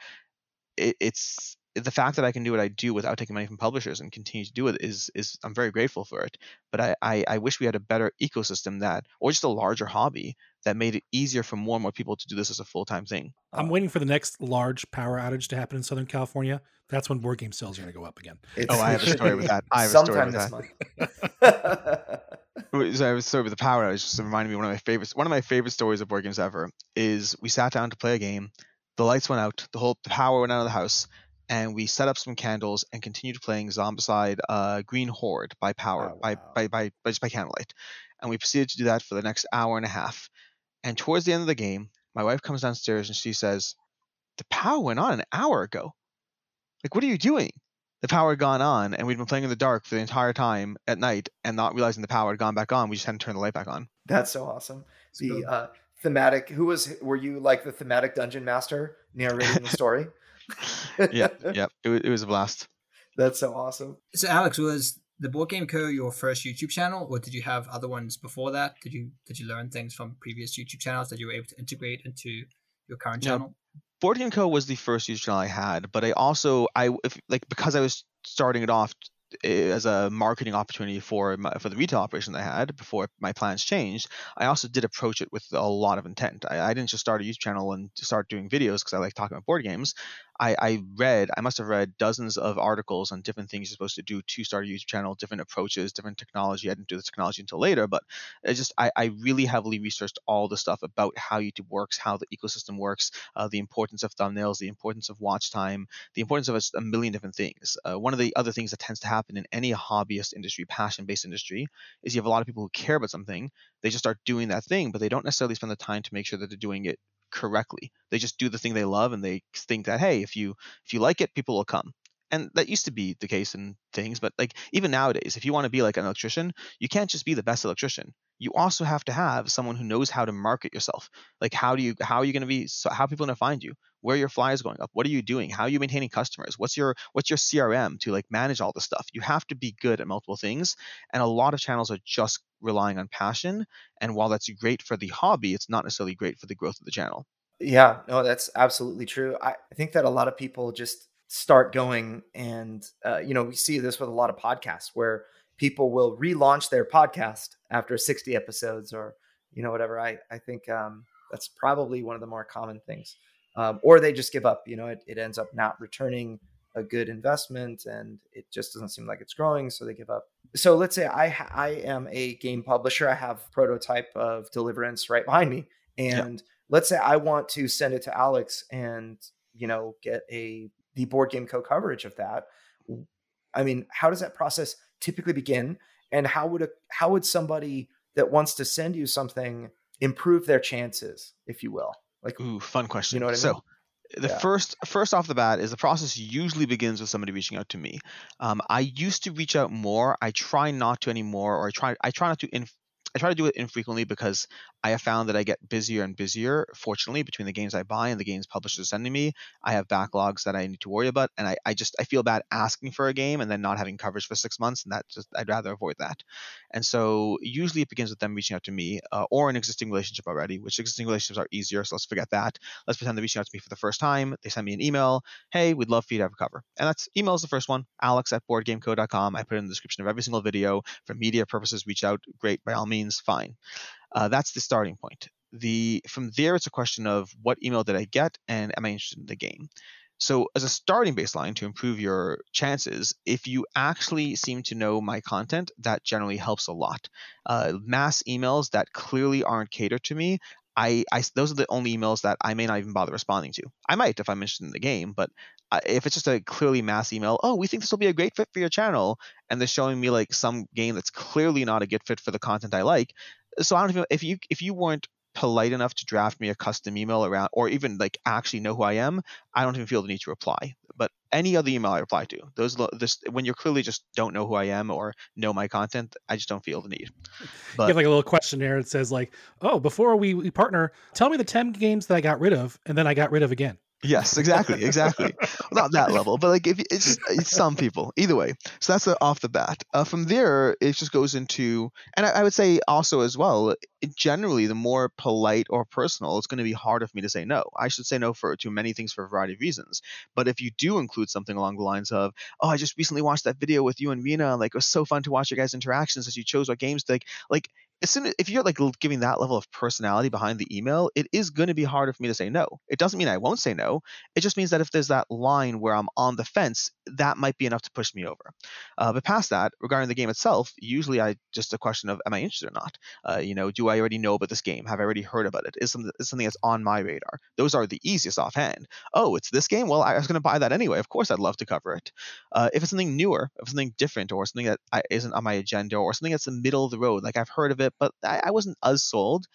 it, it's the fact that I can do what I do without taking money from publishers and continue to do it is is I'm very grateful for it. But I, I, I wish we had a better ecosystem that or just a larger hobby that made it easier for more and more people to do this as a full time thing. I'm uh, waiting for the next large power outage to happen in Southern California. That's when board game sales are going to go up again. It's, oh, I have a story with that. I have a story with that. so I have a story with the power outage. Just reminded me one of my favorites. One of my favorite stories of board games ever is we sat down to play a game. The lights went out. The whole the power went out of the house and we set up some candles and continued playing Zombicide uh, Green Horde by power oh, wow. by, by, by by just by candlelight, and we proceeded to do that for the next hour and a half. And towards the end of the game, my wife comes downstairs and she says, "The power went on an hour ago. Like, what are you doing?" The power had gone on, and we'd been playing in the dark for the entire time at night, and not realizing the power had gone back on. We just hadn't turned the light back on. That's so awesome. The uh, thematic. Who was? Were you like the thematic dungeon master narrating the story? yeah, yeah, it, it was a blast. That's so awesome. So, Alex, was the Board Game Co. your first YouTube channel, or did you have other ones before that? Did you did you learn things from previous YouTube channels that you were able to integrate into your current channel? Board Game Co. was the first YouTube channel I had, but I also I if, like because I was starting it off Eh, as a marketing opportunity for my, for the retail operation that I had before my plans changed, I also did approach it with a lot of intent. I, I didn't just start a YouTube channel and start doing videos because I like talking about board games. I, I read, I must have read dozens of articles on different things you're supposed to do to start a YouTube channel, different approaches, different technology. I didn't do the technology until later, but it just I, I really heavily researched all the stuff about how YouTube works, how the ecosystem works, uh, the importance of thumbnails, the importance of watch time, the importance of a, a million different things. Uh, one of the other things that tends to happen in any hobbyist industry, passion-based industry, is you have a lot of people who care about something. They just start doing that thing, but they don't necessarily spend the time to make sure that they're doing it correctly. They just do the thing they love and they think that hey, if you if you like it, people will come. And that used to be the case in things, but like even nowadays, if you want to be like an electrician, you can't just be the best electrician. You also have to have someone who knows how to market yourself. Like how do you how are you going to be so how are people going to find you? Where your flyers going up? What are you doing? How are you maintaining customers? What's your what's your CRM to like manage all this stuff? You have to be good at multiple things, and a lot of channels are just relying on passion. And while that's great for the hobby, it's not necessarily great for the growth of the channel. Yeah, no, that's absolutely true. I, I think that a lot of people just start going and, uh, you know, we see this with a lot of podcasts where people will relaunch their podcast after 60 episodes or you know whatever. I I think um, that's probably one of the more common things. Um, or they just give up. You know, it, it ends up not returning a good investment and it just doesn't seem like it's growing so they give up. So let's say i i am a game publisher i have prototype of deliverance right behind me and let's say i want to send it to alex and you know get a the board game co coverage of that. I mean how does that process typically begin? And how would a how would somebody that wants to send you something improve their chances if you will like ooh fun question you know what i mean so the yeah. first first off the bat is the process usually begins with somebody reaching out to me. Um, I used to reach out more. I try not to anymore, or I try I try not to inf- I try to do it infrequently because I have found that I get busier and busier. Fortunately, between the games I buy and the games publishers are sending me, I have backlogs that I need to worry about, and I, I just I feel bad asking for a game and then not having coverage for six months, and that just I'd rather avoid that. And so usually it begins with them reaching out to me uh, or an existing relationship already, which existing relationships are easier. So let's forget that. Let's pretend they're reaching out to me for the first time. They send me an email. Hey, we'd love for you to have a cover, and that's email is the first one. Alex at boardgameco.com. I put it in the description of every single video for media purposes. Reach out, great by all means, fine. Uh, that's the starting point. The from there, it's a question of what email did I get, and am I interested in the game? So, as a starting baseline to improve your chances, if you actually seem to know my content, that generally helps a lot. Uh, mass emails that clearly aren't catered to me, I, I, those are the only emails that I may not even bother responding to. I might if I'm interested in the game, but uh, if it's just a clearly mass email, oh, we think this will be a great fit for your channel, and they're showing me like some game that's clearly not a good fit for the content I like, so I don't even if you if you weren't polite enough to draft me a custom email around or even like actually know who I am, I don't even feel the need to reply. But any other email I reply to, those this when you're clearly just don't know who I am or know my content, I just don't feel the need. But, you have like a little questionnaire that says like, "Oh, before we, we partner, tell me the 10 games that I got rid of and then I got rid of again." Yes, exactly, exactly. Not that level, but like if it's, it's some people. Either way, so that's off the bat. Uh, from there, it just goes into, and I, I would say also as well. generally, the more polite or personal, it's going to be harder for me to say no. I should say no for to many things for a variety of reasons. But if you do include something along the lines of, "Oh, I just recently watched that video with you and Rena. Like it was so fun to watch your guys' interactions as you chose what games to like." Like as soon as, if you're like giving that level of personality behind the email, it is going to be harder for me to say no. It doesn't mean I won't say no. It just means that if there's that line where I'm on the fence, that might be enough to push me over. Uh, but past that, regarding the game itself, usually I just a question of am I interested or not? Uh, you know, do I already know about this game? Have I already heard about it? Is something is something that's on my radar? Those are the easiest offhand. Oh, it's this game. Well, I was going to buy that anyway. Of course, I'd love to cover it. Uh, if it's something newer, if something different, or something that isn't on my agenda, or something that's in the middle of the road, like I've heard of it, but I, I wasn't as sold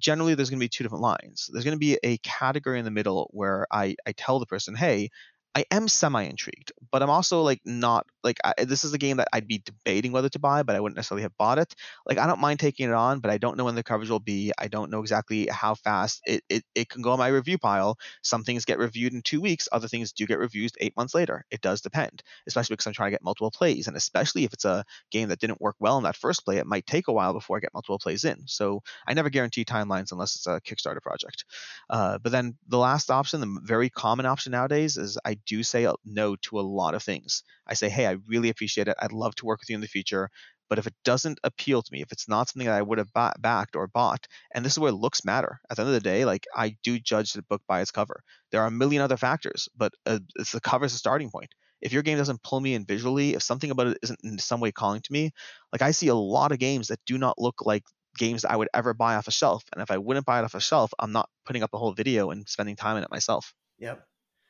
generally there's going to be two different lines. There's going to be a category in the middle where I, I tell the person, hey, I am semi intrigued, but I'm also like not like I, this is a game that I'd be debating whether to buy, but I wouldn't necessarily have bought it. Like I don't mind taking it on, but I don't know when the coverage will be. I don't know exactly how fast it, it, it can go on my review pile. Some things get reviewed in two weeks, other things do get reviewed eight months later. It does depend, especially because I'm trying to get multiple plays, and especially if it's a game that didn't work well in that first play, it might take a while before I get multiple plays in. So I never guarantee timelines unless it's a Kickstarter project. Uh, but then the last option, the very common option nowadays, is I do say no to a lot of things. I say, hey, I really appreciate it. I'd love to work with you in the future. But if it doesn't appeal to me, if it's not something that I would have backed or bought, and this is where looks matter. At the end of the day, like I do judge the book by its cover. There are a million other factors, but uh, it's the cover is the starting point. If your game doesn't pull me in visually, if something about it isn't in some way calling to me, like I see a lot of games that do not look like games I would ever buy off a shelf. And if I wouldn't buy it off a shelf, I'm not putting up a whole video and spending time in it myself. Yep.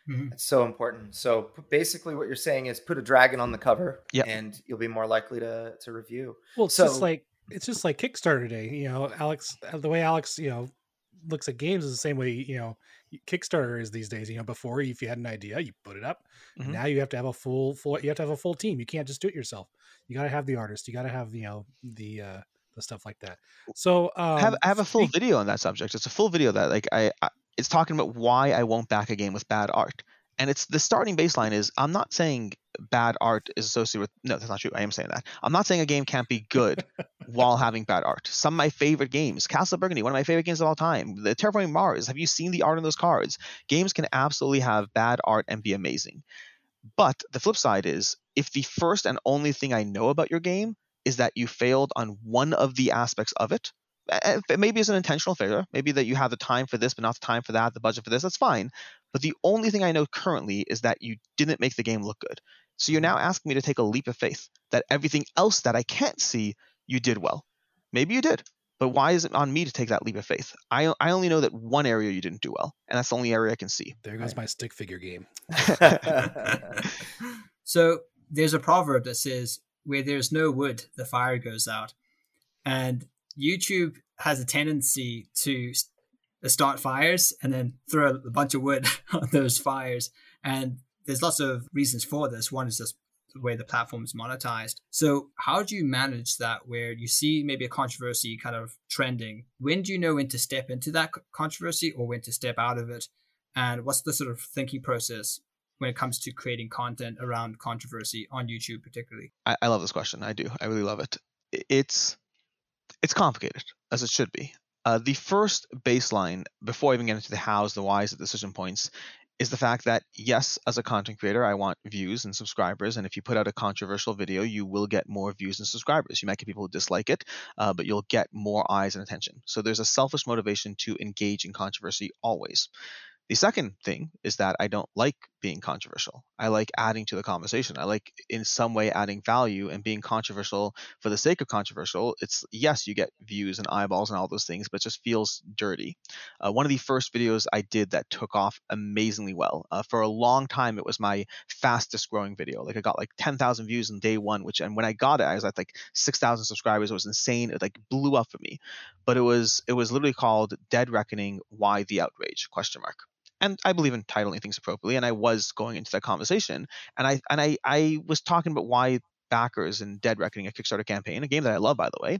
Mm-hmm. It's so important. So basically, what you're saying is put a dragon on the cover, yep. and you'll be more likely to to review. Well, it's so, just like it's just like Kickstarter day. You know, Alex, uh, the way Alex, you know, looks at games is the same way you know Kickstarter is these days. You know, before if you had an idea, you put it up. Mm-hmm. Now you have to have a full full. You have to have a full team. You can't just do it yourself. You got to have the artist. You got to have you know the uh the stuff like that. So um, I have I have a full video on that subject. It's a full video that like I, I it's talking about why I won't back a game with bad art. And it's the starting baseline is I'm not saying bad art is associated with no, that's not true. I am saying that. I'm not saying a game can't be good while having bad art. Some of my favorite games, Castle Burgundy, one of my favorite games of all time, the Terraforming Mars. Have you seen the art on those cards? Games can absolutely have bad art and be amazing. But the flip side is if the first and only thing I know about your game is that you failed on one of the aspects of it. Maybe it's an intentional failure. Maybe that you have the time for this, but not the time for that, the budget for this. That's fine. But the only thing I know currently is that you didn't make the game look good. So you're mm-hmm. now asking me to take a leap of faith that everything else that I can't see, you did well. Maybe you did. But why is it on me to take that leap of faith? I, I only know that one area you didn't do well, and that's the only area I can see. There goes my stick figure game. so there's a proverb that says, where there's no wood, the fire goes out. And YouTube has a tendency to uh, start fires and then throw a bunch of wood on those fires. And there's lots of reasons for this. One is just the way the platform is monetized. So how do you manage that where you see maybe a controversy kind of trending? When do you know when to step into that controversy or when to step out of it? And what's the sort of thinking process when it comes to creating content around controversy on YouTube particularly? I, I love this question. I do. I really love it. It's it's complicated, as it should be. Uh, the first baseline, before I even get into the hows, the whys, the decision points, is the fact that yes, as a content creator, I want views and subscribers. And if you put out a controversial video, you will get more views and subscribers. You might get people who dislike it, uh, but you'll get more eyes and attention. So there's a selfish motivation to engage in controversy always. The second thing is that I don't like being controversial. I like adding to the conversation. I like in some way adding value and being controversial for the sake of controversial. It's yes, you get views and eyeballs and all those things, but it just feels dirty. Uh, one of the first videos I did that took off amazingly well. Uh, for a long time, it was my fastest growing video. Like I got like 10,000 views in day one, which and when I got it, I was at like 6,000 subscribers. It was insane. It like blew up for me. But it was it was literally called Dead Reckoning. Why the outrage? Question mark and I believe in titling things appropriately. And I was going into that conversation, and I and I I was talking about why backers in Dead Reckoning, a Kickstarter campaign, a game that I love by the way.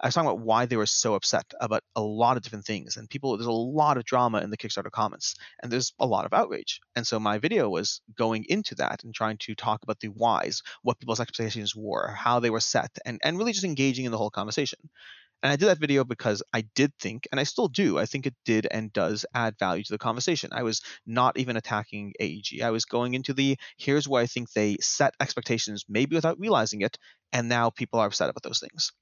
I was talking about why they were so upset about a lot of different things, and people. There's a lot of drama in the Kickstarter comments, and there's a lot of outrage. And so my video was going into that and trying to talk about the whys, what people's expectations were, how they were set, and and really just engaging in the whole conversation. And I did that video because I did think, and I still do, I think it did and does add value to the conversation. I was not even attacking AEG. I was going into the here's where I think they set expectations, maybe without realizing it, and now people are upset about those things.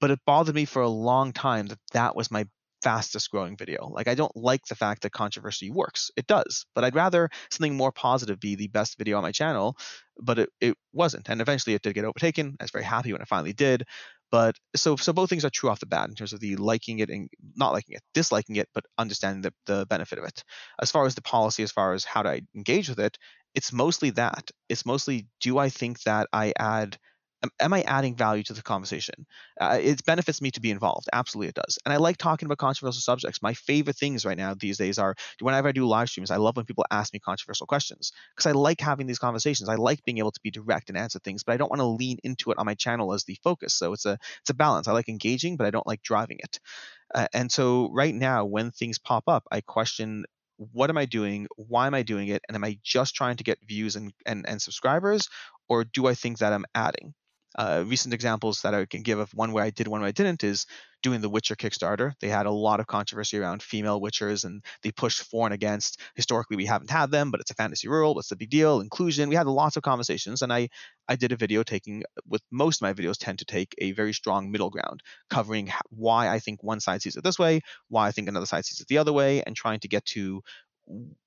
But it bothered me for a long time that that was my fastest growing video. Like I don't like the fact that controversy works. It does, but I'd rather something more positive be the best video on my channel, but it, it wasn't. And eventually it did get overtaken. I was very happy when it finally did. But so so both things are true off the bat in terms of the liking it and not liking it, disliking it, but understanding the, the benefit of it. As far as the policy, as far as how to engage with it, it's mostly that. It's mostly do I think that I add am, am I adding value to the conversation? Uh, it benefits me to be involved. Absolutely, it does. And I like talking about controversial subjects. My favorite things right now these days are whenever I do live streams, I love when people ask me controversial questions because I like having these conversations. I like being able to be direct and answer things, but I don't want to lean into it on my channel as the focus. So it's a it's a balance. I like engaging, but I don't like driving it. Uh, and so right now, when things pop up, I question what am I doing? Why am I doing it? And am I just trying to get views and, and, and subscribers? Or do I think that I'm adding? Uh, recent examples that I can give of one where I did, one where I didn't is doing the Witcher Kickstarter. They had a lot of controversy around female Witchers and they pushed for and against. Historically, we haven't had them, but it's a fantasy world. What's the big deal? Inclusion. We had lots of conversations, and I I did a video taking with most of my videos tend to take a very strong middle ground, covering why I think one side sees it this way, why I think another side sees it the other way, and trying to get to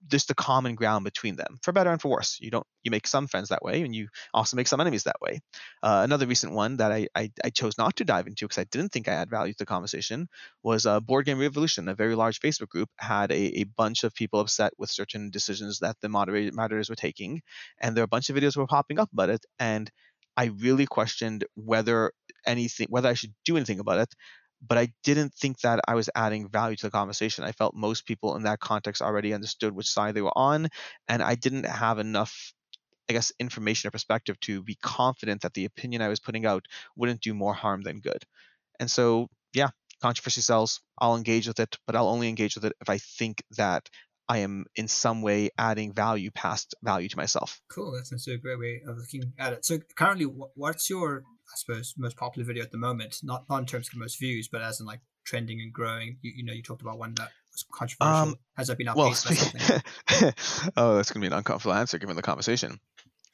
just the common ground between them for better and for worse. You don't you make some friends that way and you also make some enemies that way. Uh, another recent one that I, I, I chose not to dive into because i didn't think i had value to the conversation was uh, board game revolution. A very large facebook group had a, a bunch of people upset with certain decisions that the moderator, moderators were taking and there were a bunch of videos were popping up about it and i really questioned whether anything whether i should do anything about it but I didn't think that I was adding value to the conversation. I felt most people in that context already understood which side they were on, and I didn't have enough, I guess, information or perspective to be confident that the opinion I was putting out wouldn't do more harm than good. And so, yeah, controversy sells. I'll engage with it, but I'll only engage with it if I think that I am in some way adding value past value to myself. Cool. That's a great way of looking at it. So currently, what's your I suppose, most popular video at the moment. Not not in terms of most views, but as in like trending and growing. You, you know, you talked about one that was controversial. Um, Has that been outpaced well, by something? oh, that's going to be an uncomfortable answer given the conversation.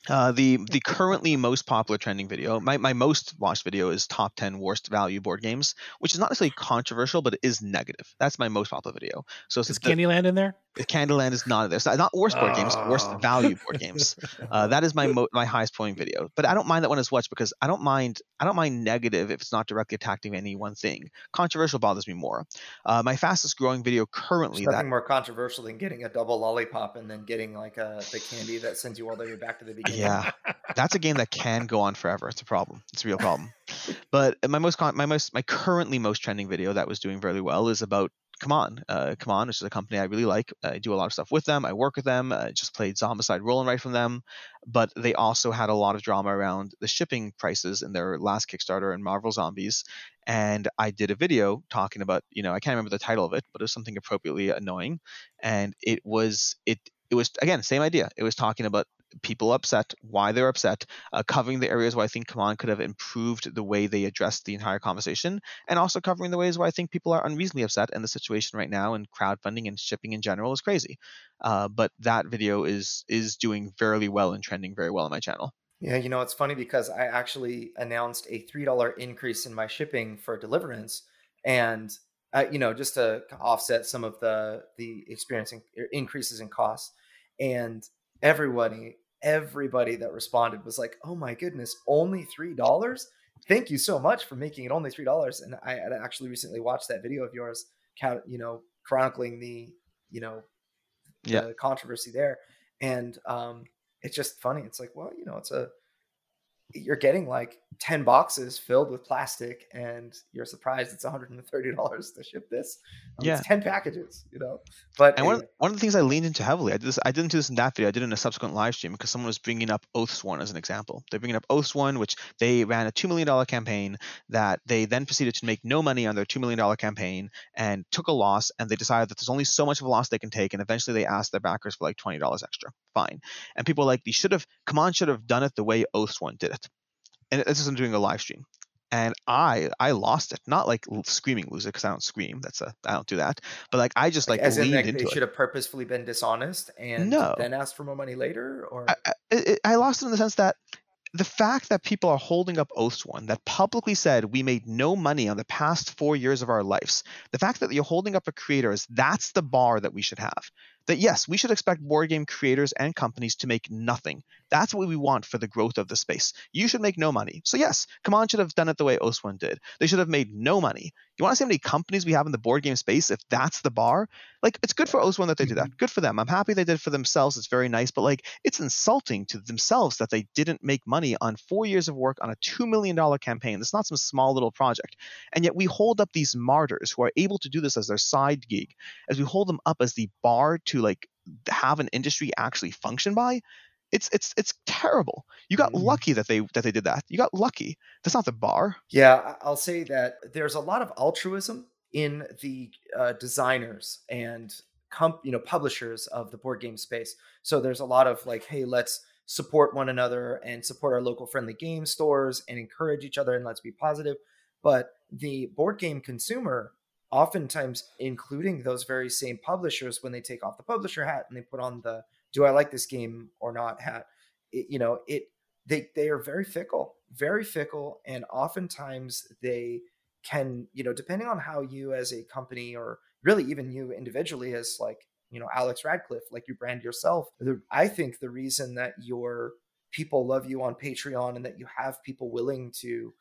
Uh, the the currently most popular trending video, my, my most watched video is top 10 worst value board games, which is not necessarily controversial, but it is negative. That's my most popular video. So is Candyland in there? Candyland is not in there. So not worst board games, worst Oh. value board games. Uh, that is my mo- my highest point video. But I don't mind that one as much because I don't mind I don't mind negative if it's not directly attacking any one thing. Controversial bothers me more. Uh, my fastest growing video currently There's that nothing more controversial than getting a double lollipop and then getting like a the candy that sends you all the way back to the beginning. Yeah, that's a game that can go on forever. It's a problem. It's a real problem. But my most con- my most my currently most trending video that was doing very well is about CMON. Uh, CMON, which is a company I really like. I do a lot of stuff with them. I work with them. I just played Zombicide Roll and Write from them. But they also had a lot of drama around the shipping prices in their last Kickstarter and Marvel Zombies. And I did a video talking about, you know, I can't remember the title of it, but it was something appropriately annoying. And it was it it was again same idea. It was talking about people upset, why they're upset, uh, covering the areas where I think Come could have improved the way they addressed the entire conversation, and also covering the ways where I think people are unreasonably upset. And the situation right now and crowdfunding and shipping in general is crazy. Uh, but that video is is doing fairly well and trending very well on my channel. Yeah, you know, it's funny because I actually announced a $3 increase in my shipping for Deliverance and uh, you know, just to offset some of the the experiencing increases in costs. And everybody, everybody that responded was like, "Oh my goodness, only $3? Thank you so much for making it only $3." And I had actually recently watched that video of yours, count, you know, chronicling the, you know, the Yeah. controversy there. And um it's just funny. It's like, well, you know, it's a you're getting like 10 boxes filled with plastic and you're surprised it's $130 to ship this. Um, Yeah. It's 10 packages, you know. But And one, anyway, of, one of the things I leaned into heavily, I did this. I didn't do this in that video. I did it in a subsequent live stream because someone was bringing up Oathsworn as an example. They're bringing up Oathsworn, which they ran a two million dollar campaign that they then proceeded to make no money on their two million dollar campaign and took a loss. And they decided that there's only so much of a loss they can take. And eventually they asked their backers for like twenty dollars extra. Fine. And people like, you should have, come on, should have done it the way Oathsworn did it. And this is I'm doing a live stream. And I I lost it, not like screaming lose it because I don't scream. That's a I don't do that. But like I just like as in leaned like, into they it. should have purposefully been dishonest and No. then asked for more money later or I, I, I lost it in the sense that the fact that people are holding up Oathsworn that publicly said we made no money on the past four years of our lives, the fact that you're holding up a creator is that's the bar that we should have. That yes, we should expect board game creators and companies to make nothing. That's what we want for the growth of the space. You should make no money. So yes, CMON should have done it the way Oathsworn did. They should have made no money. You want to see how many companies we have in the board game space if that's the bar? Like it's good for Oathsworn that they did that. Mm-hmm. Good for them. I'm happy they did it for themselves. It's very nice, but like it's insulting to themselves that they didn't make money on four years of work on a two million dollar campaign. That's not some small little project. And yet we hold up these martyrs who are able to do this as their side gig, as we hold them up as the bar to like have an industry actually function by. It's it's it's terrible. You got Mhm. lucky that they that they did that. You got lucky. That's not the bar. Yeah, I'll say that there's a lot of altruism in the uh, designers and comp, you know, publishers of the board game space. So there's a lot of like, hey, let's support one another and support our local friendly game stores and encourage each other and let's be positive. But the board game consumer, oftentimes, including those very same publishers, when they take off the publisher hat and they put on the "Do I like this game or not?" hat, it, you know, it they they are very fickle very fickle and oftentimes they can you know depending on how you as a company or really even you individually as like you know alex radcliffe like you brand yourself the, i think the reason that your people love you on patreon and that you have people willing to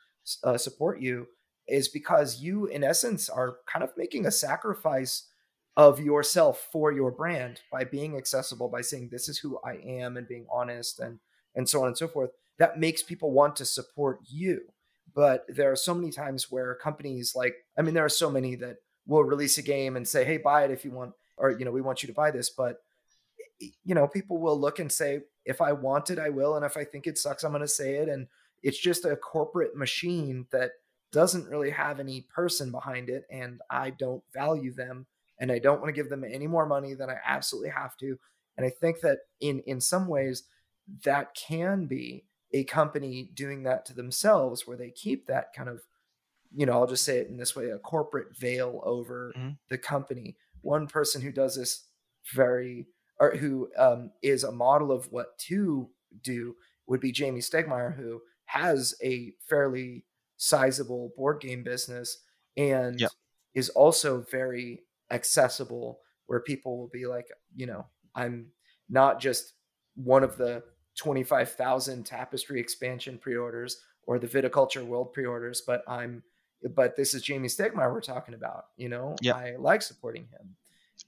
uh, support you is because you in essence are kind of making a sacrifice of yourself for your brand by being accessible by saying this is who i am and being honest and and so on and so forth. That makes people want to support you. But there are so many times where companies like i mean there are so many that will release a game and say hey buy it if you want or you know we want you to buy this. But you know people will look and say if i want it i will and if i think it sucks i'm going to say it. And it's just a corporate machine that doesn't really have any person behind it and i don't value them and i don't want to give them any more money than i absolutely have to and i think that in in some ways that can be a company doing that to themselves where they keep that kind of you know i'll just say it in this way a corporate veil over Mhm. the company one person who does this very or who um, is a model of what to do would be Jamey Stegmaier, who has a fairly sizable board game business and yep. is also very accessible where people will be like, you know, I'm not just one of the 25,000 tapestry expansion pre-orders or the viticulture world pre-orders, but I'm but this is Jamey Stegmaier we're talking about, you know. Yep. I like supporting him.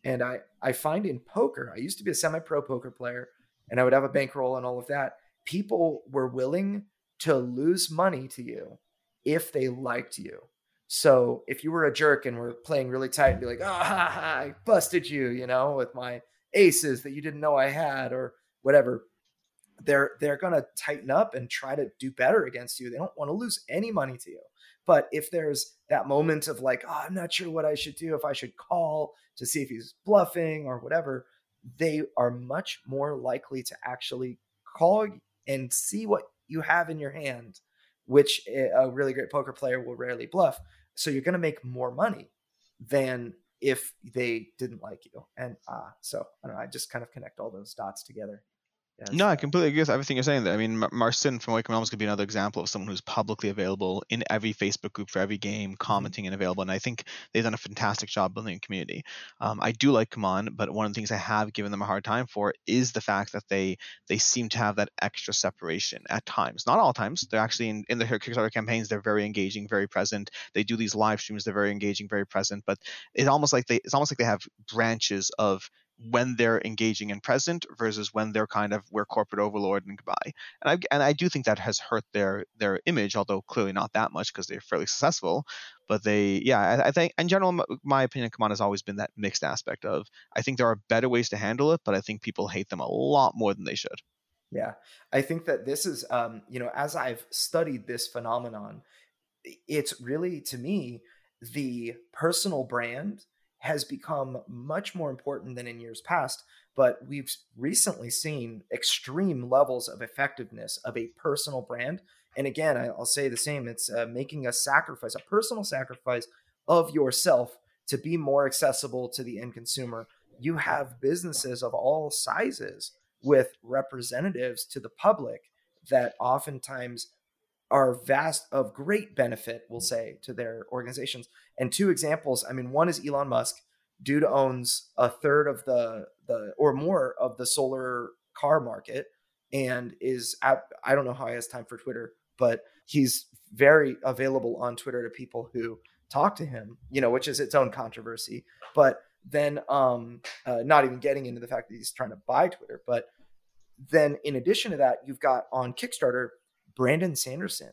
And I I find in poker, I used to be a semi-pro poker player and I would have a bankroll and all of that. People were willing to lose money to you if they liked you. So if you were a jerk and were playing really tight and be like, oh, ha, ha, I busted you, you know, with my aces that you didn't know I had or whatever, they're they're gonna tighten up and try to do better against you. They don't want to lose any money to you. But if there's that moment of like, oh, I'm not sure what I should do, if I should call to see if he's bluffing or whatever, they are much more likely to actually call and see what you have in your hand, which a really great poker player will rarely bluff. So you're going to make more money than if they didn't like you. And uh, so I don't know. I just kind of connect all those dots together. Yes. No, I completely agree with everything you're saying there. I mean, Marcin from Awaken Realms could be another example of someone who's publicly available in every Facebook group for every game, mm-hmm. commenting and available. And I think they've done a fantastic job building a community. Um, I do like CMON, but one of the things I have given them a hard time for is the fact that they they seem to have that extra separation at times. Not all times. They're actually in, in their Kickstarter campaigns, they're very engaging, very present. They do these live streams, they're very engaging, very present. But it's almost like they it's almost like they have branches of when they're engaging and present versus when they're kind of we're corporate overlord and goodbye. And I and I do think that has hurt their their image, although clearly not that much because they're fairly successful. But they, yeah, I, I think in general, my opinion, CMON has always been that mixed aspect of I think there are better ways to handle it, but I think people hate them a lot more than they should. Yeah, I think that this is, um, you know, as I've studied this phenomenon, it's really to me the personal brand has become much more important than in years past. But we've recently seen extreme levels of effectiveness of a personal brand. And again, I'll say the same it's uh, making a sacrifice, a personal sacrifice of yourself to be more accessible to the end consumer. You have businesses of all sizes with representatives to the public that oftentimes are vast of great benefit, we'll say, to their organizations. And two examples, I mean, one is Elon Musk. Dude owns a third of the the or more of the solar car market and is at, I don't know how he has time for Twitter, but he's very available on Twitter to people who talk to him, you know, which is its own controversy. But then um uh, not even getting into the fact that he's trying to buy Twitter, but then in addition to that, you've got on Kickstarter Brandon Sanderson,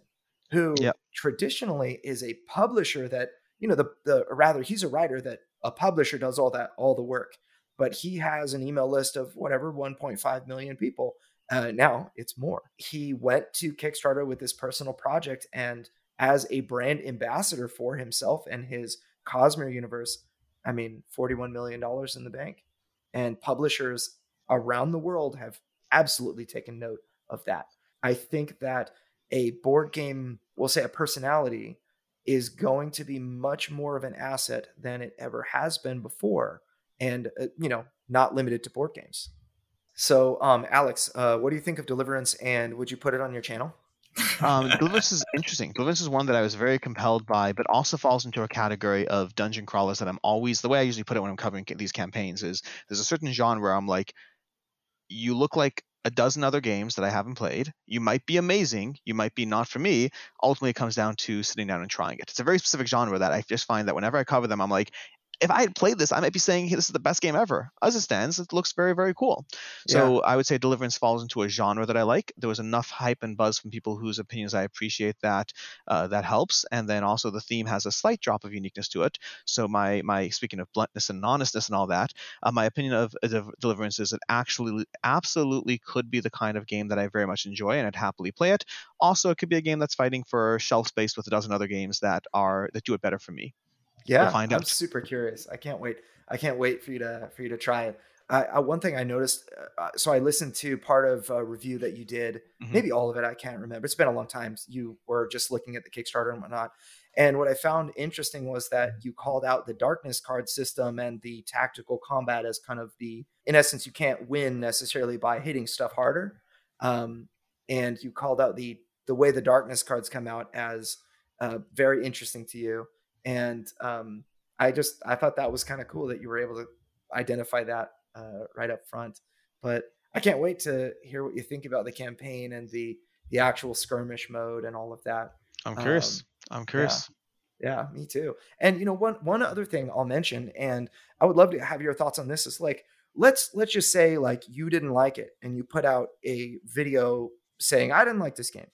who yep. traditionally is a publisher that, you know, the, the rather he's a writer that a publisher does all that, all the work, but he has an email list of whatever 1.5 million people. Uh, now it's more. He went to Kickstarter with this personal project and as a brand ambassador for himself and his Cosmere universe, I mean, $41 million in the bank. And publishers around the world have absolutely taken note of that. I think that a board game, we'll say a personality, is going to be much more of an asset than it ever has been before. And, uh, you know, not limited to board games. So, um, Alex, uh, what do you think of Deliverance and would you put it on your channel? um, Deliverance is interesting. Deliverance is one that I was very compelled by, but also falls into a category of dungeon crawlers that I'm always the way I usually put it when I'm covering these campaigns is there's a certain genre where I'm like, you look like a dozen other games that I haven't played. You might be amazing, you might be not for me. Ultimately, it comes down to sitting down and trying it. It's a very specific genre that I just find that whenever I cover them, I'm like, if I had played this, I might be saying hey, this is the best game ever. As it stands, it looks very, very cool. So yeah. I would say Deliverance falls into a genre that I like. There was enough hype and buzz from people whose opinions I appreciate that uh, that helps. And then also the theme has a slight drop of uniqueness to it. So my my speaking of bluntness and honestness and all that, uh, my opinion of uh, Deliverance is it actually absolutely could be the kind of game that I very much enjoy and I'd happily play it. Also, it could be a game that's fighting for shelf space with a dozen other games that are that do it better for me. Yeah, we'll find I'm super curious. I can't wait. I can't wait for you to for you to try it. Uh, one thing I noticed, uh, so I listened to part of a review that you did, mm-hmm. maybe all of it. I can't remember. It's been a long time. You were just looking at the Kickstarter and whatnot. And what I found interesting was that you called out the darkness card system and the tactical combat as kind of the, in essence, you can't win necessarily by hitting stuff harder. Um, and you called out the the way the darkness cards come out as uh, very interesting to you. And um, I just I thought that was kind of cool that you were able to identify that uh, right up front. But I can't wait to hear what you think about the campaign and the the actual skirmish mode and all of that. I'm curious. Um, I'm curious. Yeah. yeah, me too. And you know, one one other thing I'll mention, and I would love to have your thoughts on this, is like let's let's just say like you didn't like it and you put out a video saying I didn't like this game.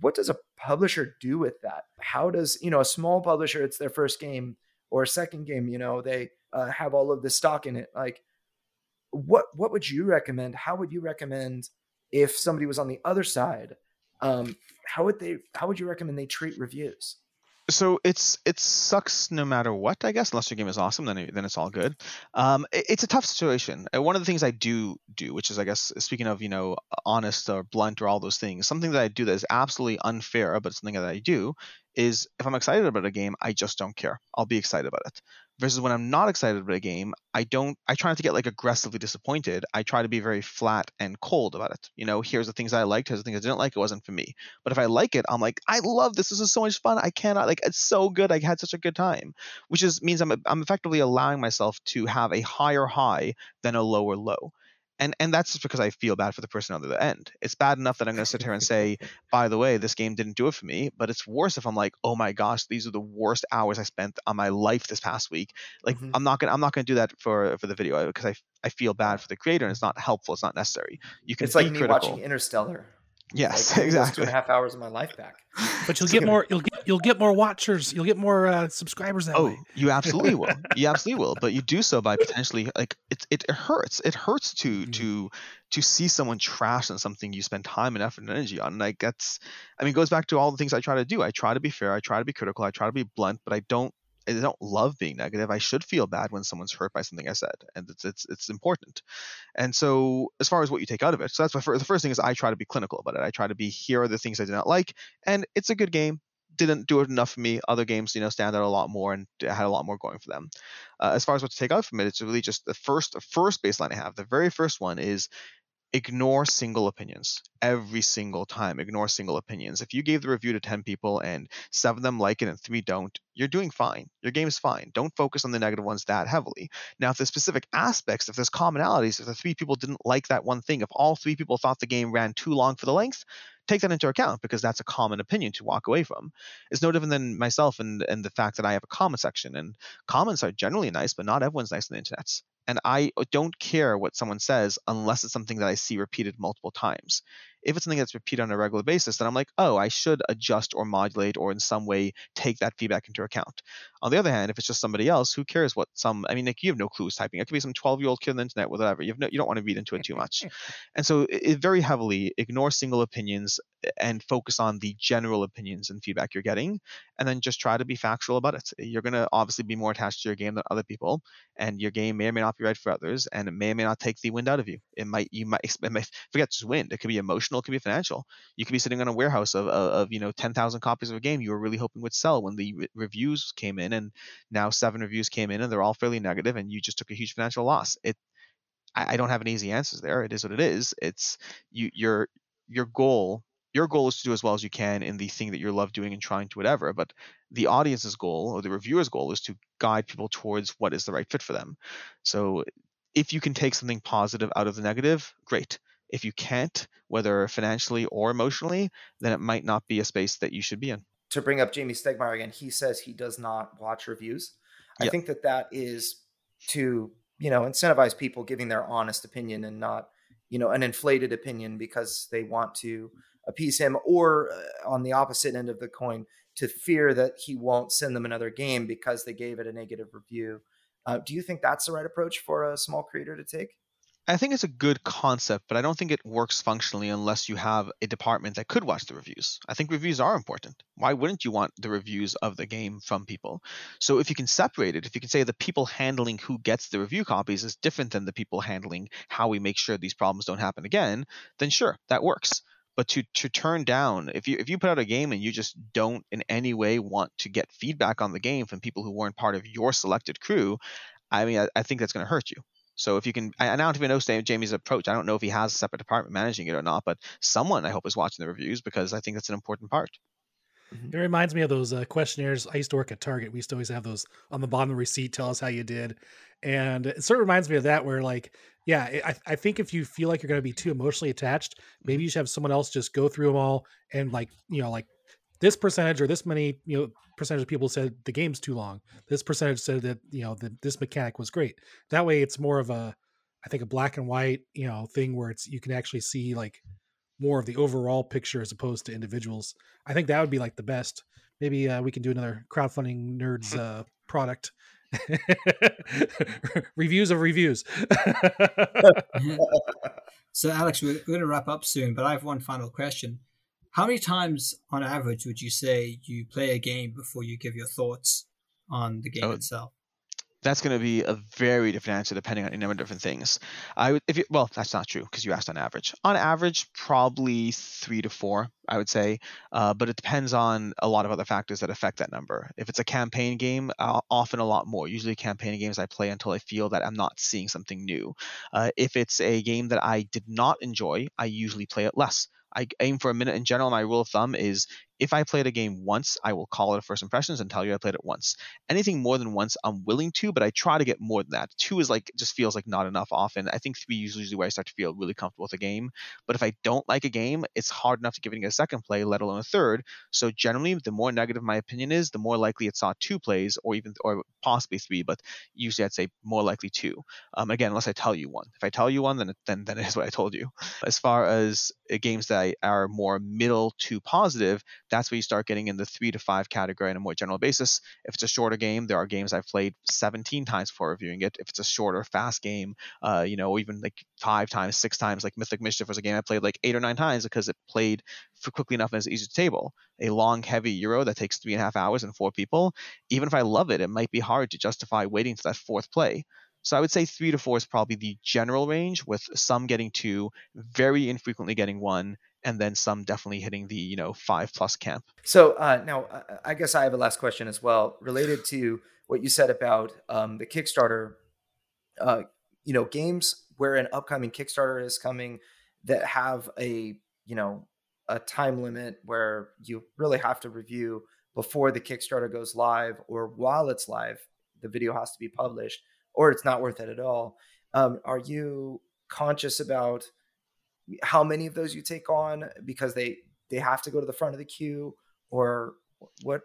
What does a publisher do with that? How does you know a small publisher? It's their first game or second game. You know they uh, have all of this stock in it. Like, what what would you recommend? How would you recommend if somebody was on the other side? Um, how would they? How would you recommend they treat reviews? So it's it sucks no matter what, I guess. Unless your game is awesome, then then it's all good. Um, it, it's a tough situation. One of the things I do do, which is I guess speaking of you know honest or blunt or all those things, something that I do that is absolutely unfair, but something that I do is if I'm excited about a game, I just don't care. I'll be excited about it versus when I'm not excited about a game, I don't I try not to get like aggressively disappointed. I try to be very flat and cold about it. You know, here's the things I liked, here's the things I didn't like, it wasn't for me. But if I like it, I'm like, I love this. This is so much fun. I cannot like it's so good. I had such a good time. Which is means I'm I'm effectively allowing myself to have a higher high than a lower low and and that's just because I feel bad for the person on the other end. It's bad enough that I'm going to sit here and say, by the way, this game didn't do it for me. But it's worse if I'm like, oh my gosh, these are the worst hours I spent on my life this past week. Like mm-hmm. I'm not gonna I'm not gonna do that for for the video because I I feel bad for the creator and it's not helpful. It's not necessary. You can it's like me critical. watching Interstellar. Yes, like, exactly. Two and a half hours of my life back. But you'll get more. You'll get you'll get more watchers. You'll get more uh, subscribers that oh, way. you absolutely will. You absolutely will. But you do so by potentially like it. It, it hurts. It hurts to mm-hmm. to to see someone trash on something you spend time and effort and energy on. Like that's. I mean, it goes back to all the things I try to do. I try to be fair. I try to be critical. I try to be blunt. But I don't I don't love being negative. I should feel bad when someone's hurt by something I said, and it's it's it's important. And so, as far as what you take out of it, so that's my first, the first thing is I try to be clinical about it. I try to be here are the things I did not like, and it's a good game. Didn't do it enough for me. Other games, you know, stand out a lot more and had a lot more going for them. Uh, as far as what to take out from it, it's really just the first the first baseline I have. The very first one is ignore single opinions every single time ignore single opinions if you gave the review to 10 people and seven of them like it and three don't you're doing fine your game's fine don't focus on the negative ones that heavily now if there's specific aspects if there's commonalities if the three people didn't like that one thing if all three people thought the game ran too long for the length take that into account because that's a common opinion to walk away from. It's no different than myself and, and the fact that I have a comment section. And comments are generally nice, but not everyone's nice on the internet and I don't care what someone says unless it's something that I see repeated multiple times. If it's something that's repeated on a regular basis, then I'm like, oh, I should adjust or modulate or in some way take that feedback into account. On the other hand, if it's just somebody else, who cares what some? I mean, like you have no clue who's typing. It could be some 12 year old kid on the internet, whatever. You have no, you don't want to read into it too much. and so, it, it very heavily ignore single opinions eh, and focus on the general opinions and feedback you're getting, and then just try to be factual about it. You're going to obviously be more attached to your game than other people, and your game may or may not be right for others, and it may or may not take the wind out of you. It might, you might, it might forget just wind. It could be emotional, it could be financial. You could be sitting on a warehouse of, of, of you know 10,000 copies of a game you were really hoping would sell when the re- reviews came in, and now seven reviews came in, and they're all fairly negative, and you just took a huge financial loss. It I, don't have any easy answers there. It is what it is. It's you your your goal your goal is to do as well as you can in the thing that you love doing and trying to whatever but the audience's goal or the reviewer's goal is to guide people towards what is the right fit for them so if you can take something positive out of the negative great if you can't whether financially or emotionally then it might not be a space that you should be in to bring up Jamey Stegmaier again he says he does not watch reviews i think that that is to you know incentivize people giving their honest opinion and not you know an inflated opinion because they want to appease him, or uh, on the opposite end of the coin, to fear that he won't send them another game because they gave it a negative review. Uh, do you think that's the right approach for a small creator to take? I think it's a good concept, but I don't think it works functionally unless you have a department that could watch the reviews. I think reviews are important. Why wouldn't you want the reviews of the game from people? So if you can separate it, if you can say the people handling who gets the review copies is different than the people handling how we make sure these problems don't happen again, then sure, that works but to to turn down if you if you put out a game and you just don't in any way want to get feedback on the game from people who weren't part of your selected crew i mean i, I think that's going to hurt you So if you can, I, I don't even know Jamey's approach. I don't know if he has a separate department managing it or not, but someone I hope is watching the reviews because I think that's an important part. Mm-hmm. It reminds me of those uh, questionnaires. I used to work at Target. We used to always have those on the bottom of the receipt. Tell us how you did, and it sort of reminds me of that. Where like, yeah, I, I think if you feel like you're going to be too emotionally attached, maybe you should have someone else just go through them all and like, you know, like this percentage or this many, you know, percentage of people said the game's too long. This percentage said that you know that this mechanic was great. That way, it's more of a, I think, a black and white, you know, thing where it's you can actually see like more of the overall picture as opposed to individuals. I think that would be like the best. Maybe uh, we can do another crowdfunding nerds uh, product. reviews of reviews. so, Alex, we're, we're going to wrap up soon, but I have one final question. How many times on average would you say you play a game before you give your thoughts on the game oh, itself? that's going to be a very different answer depending on a number of different things. I would, if you, well, that's not true because you asked on average. On average, probably three to four, I would say, uh, but it depends on a lot of other factors that affect that number. If it's a campaign game, uh, often a lot more. Usually, campaign games I play until I feel that I'm not seeing something new. Uh, if it's a game that I did not enjoy, I usually play it less. I aim for a minute in general. My rule of thumb is if I played a game once, I will call it a first impressions and tell you I played it once. Anything more than once, I'm willing to, but I try to get more than that. Two is like just feels like not enough often. I think three is usually where I start to feel really comfortable with a game. But if I don't like a game, it's hard enough to give it a second play, let alone a third. So generally, the more negative my opinion is, the more likely it saw two plays or even or possibly three. But usually, I'd say more likely two. Um, again, unless I tell you one. If I tell you one, then then then it is what I told you. As far as uh, games that are more middle to positive, that's where you start getting in the three to five category on a more general basis. If it's a shorter game, there are games I've played 17 times before reviewing it. If it's a shorter, fast game, uh, you know, even like five times, six times, like Mythic Mischief was a game I played like eight or nine times because it played for quickly enough and it's easy to table. A long, heavy Euro that takes three and a half hours and four people, even if I love it, it might be hard to justify waiting to that fourth play. So I would say three to four is probably the general range, with some getting two, very infrequently getting one, and then some definitely hitting the you know five plus camp. So uh, now I guess I have a last question as well, related to what you said about um, the Kickstarter. Uh, you know, games where an upcoming Kickstarter is coming that have a you know a time limit where you really have to review before the Kickstarter goes live or while it's live, the video has to be published or it's not worth it at all. Um, are you conscious about how many of those you take on because they they have to go to the front of the queue, or what?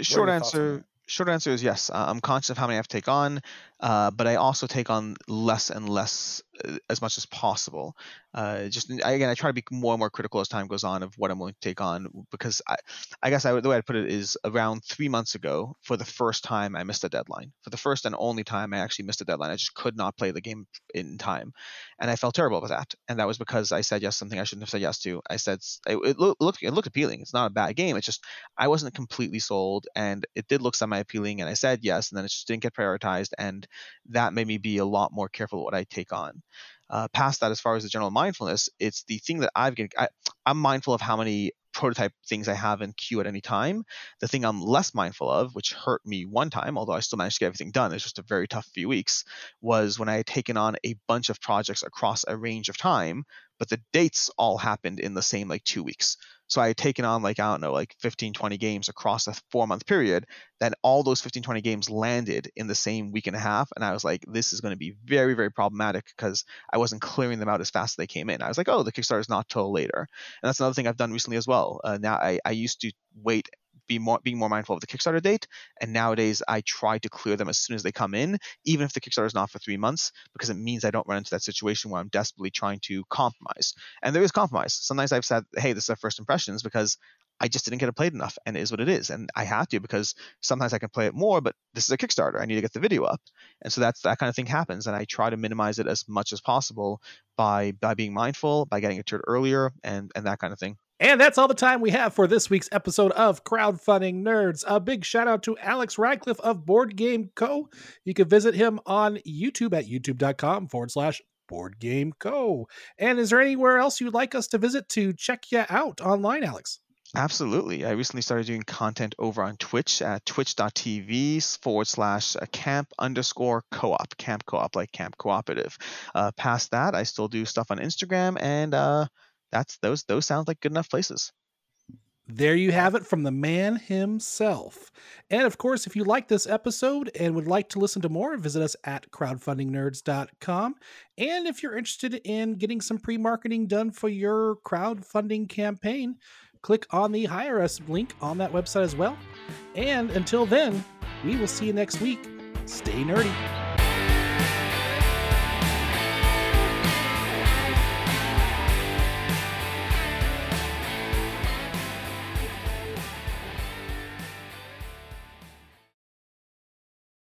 Short answer short answer is yes. I'm conscious of how many I have to take on, uh, but I also take on less and less as much as possible. Uh, just again, I try to be more and more critical as time goes on of what I'm willing to take on because I, I guess I, the way I put it is around three months ago, for the first time, I missed a deadline. For the first and only time, I actually missed a deadline. I just could not play the game in time, and I felt terrible about that. And that was because I said yes something I shouldn't have said yes to. I said it, it looked it looked appealing. It's not a bad game. It's just I wasn't completely sold, and it did look semi appealing, and I said yes, and then it just didn't get prioritized, and that made me be a lot more careful what I take on. Uh, past that, as far as the general mindfulness, it's the thing that I've. I, I'm mindful of how many prototype things I have in queue at any time. The thing I'm less mindful of, which hurt me one time, although I still managed to get everything done, it's just a very tough few weeks, was when I had taken on a bunch of projects across a range of time, but the dates all happened in the same like two weeks. So I had taken on like, I don't know, like 15, 20 games across a four month period. Then all those 15, 20 games landed in the same week and a half. And I was like, this is going to be very, very problematic because I wasn't clearing them out as fast as they came in. I was like, oh, the Kickstarter is not till later. And that's another thing I've done recently as well. Uh, now I, I used to wait be more being more mindful of the Kickstarter date. And nowadays, I try to clear them as soon as they come in, even if the Kickstarter is not for three months, because it means I don't run into that situation where I'm desperately trying to compromise. And there is compromise. Sometimes I've said, "Hey, this is our first impressions," because I just didn't get it played enough, and it is what it is. And I have to because sometimes I can play it more, but this is a Kickstarter. I need to get the video up, and so that's that kind of thing happens. And I try to minimize it as much as possible by by being mindful, by getting it to it earlier, and and that kind of thing. And that's all the time we have for this week's episode of Crowdfunding Nerds. A big shout out to Alex Radcliffe of Board Game Co. You can visit him on YouTube at youtube.com forward slash Board Game Co. And is there anywhere else you'd like us to visit to check you out online, Alex? Absolutely. I recently started doing content over on Twitch at twitch.tv forward slash camp underscore co-op, camp co-op, like camp cooperative. Uh, past that, I still do stuff on Instagram, and uh, that's those those sound like good enough places. There you have it from the man himself. And of course, if you like this episode and would like to listen to more, visit us at crowdfundingnerds.com. And if you're interested in getting some pre marketing done for your crowdfunding campaign, click on the Hire Us link on that website as well. And until then, we will see you next week. Stay nerdy.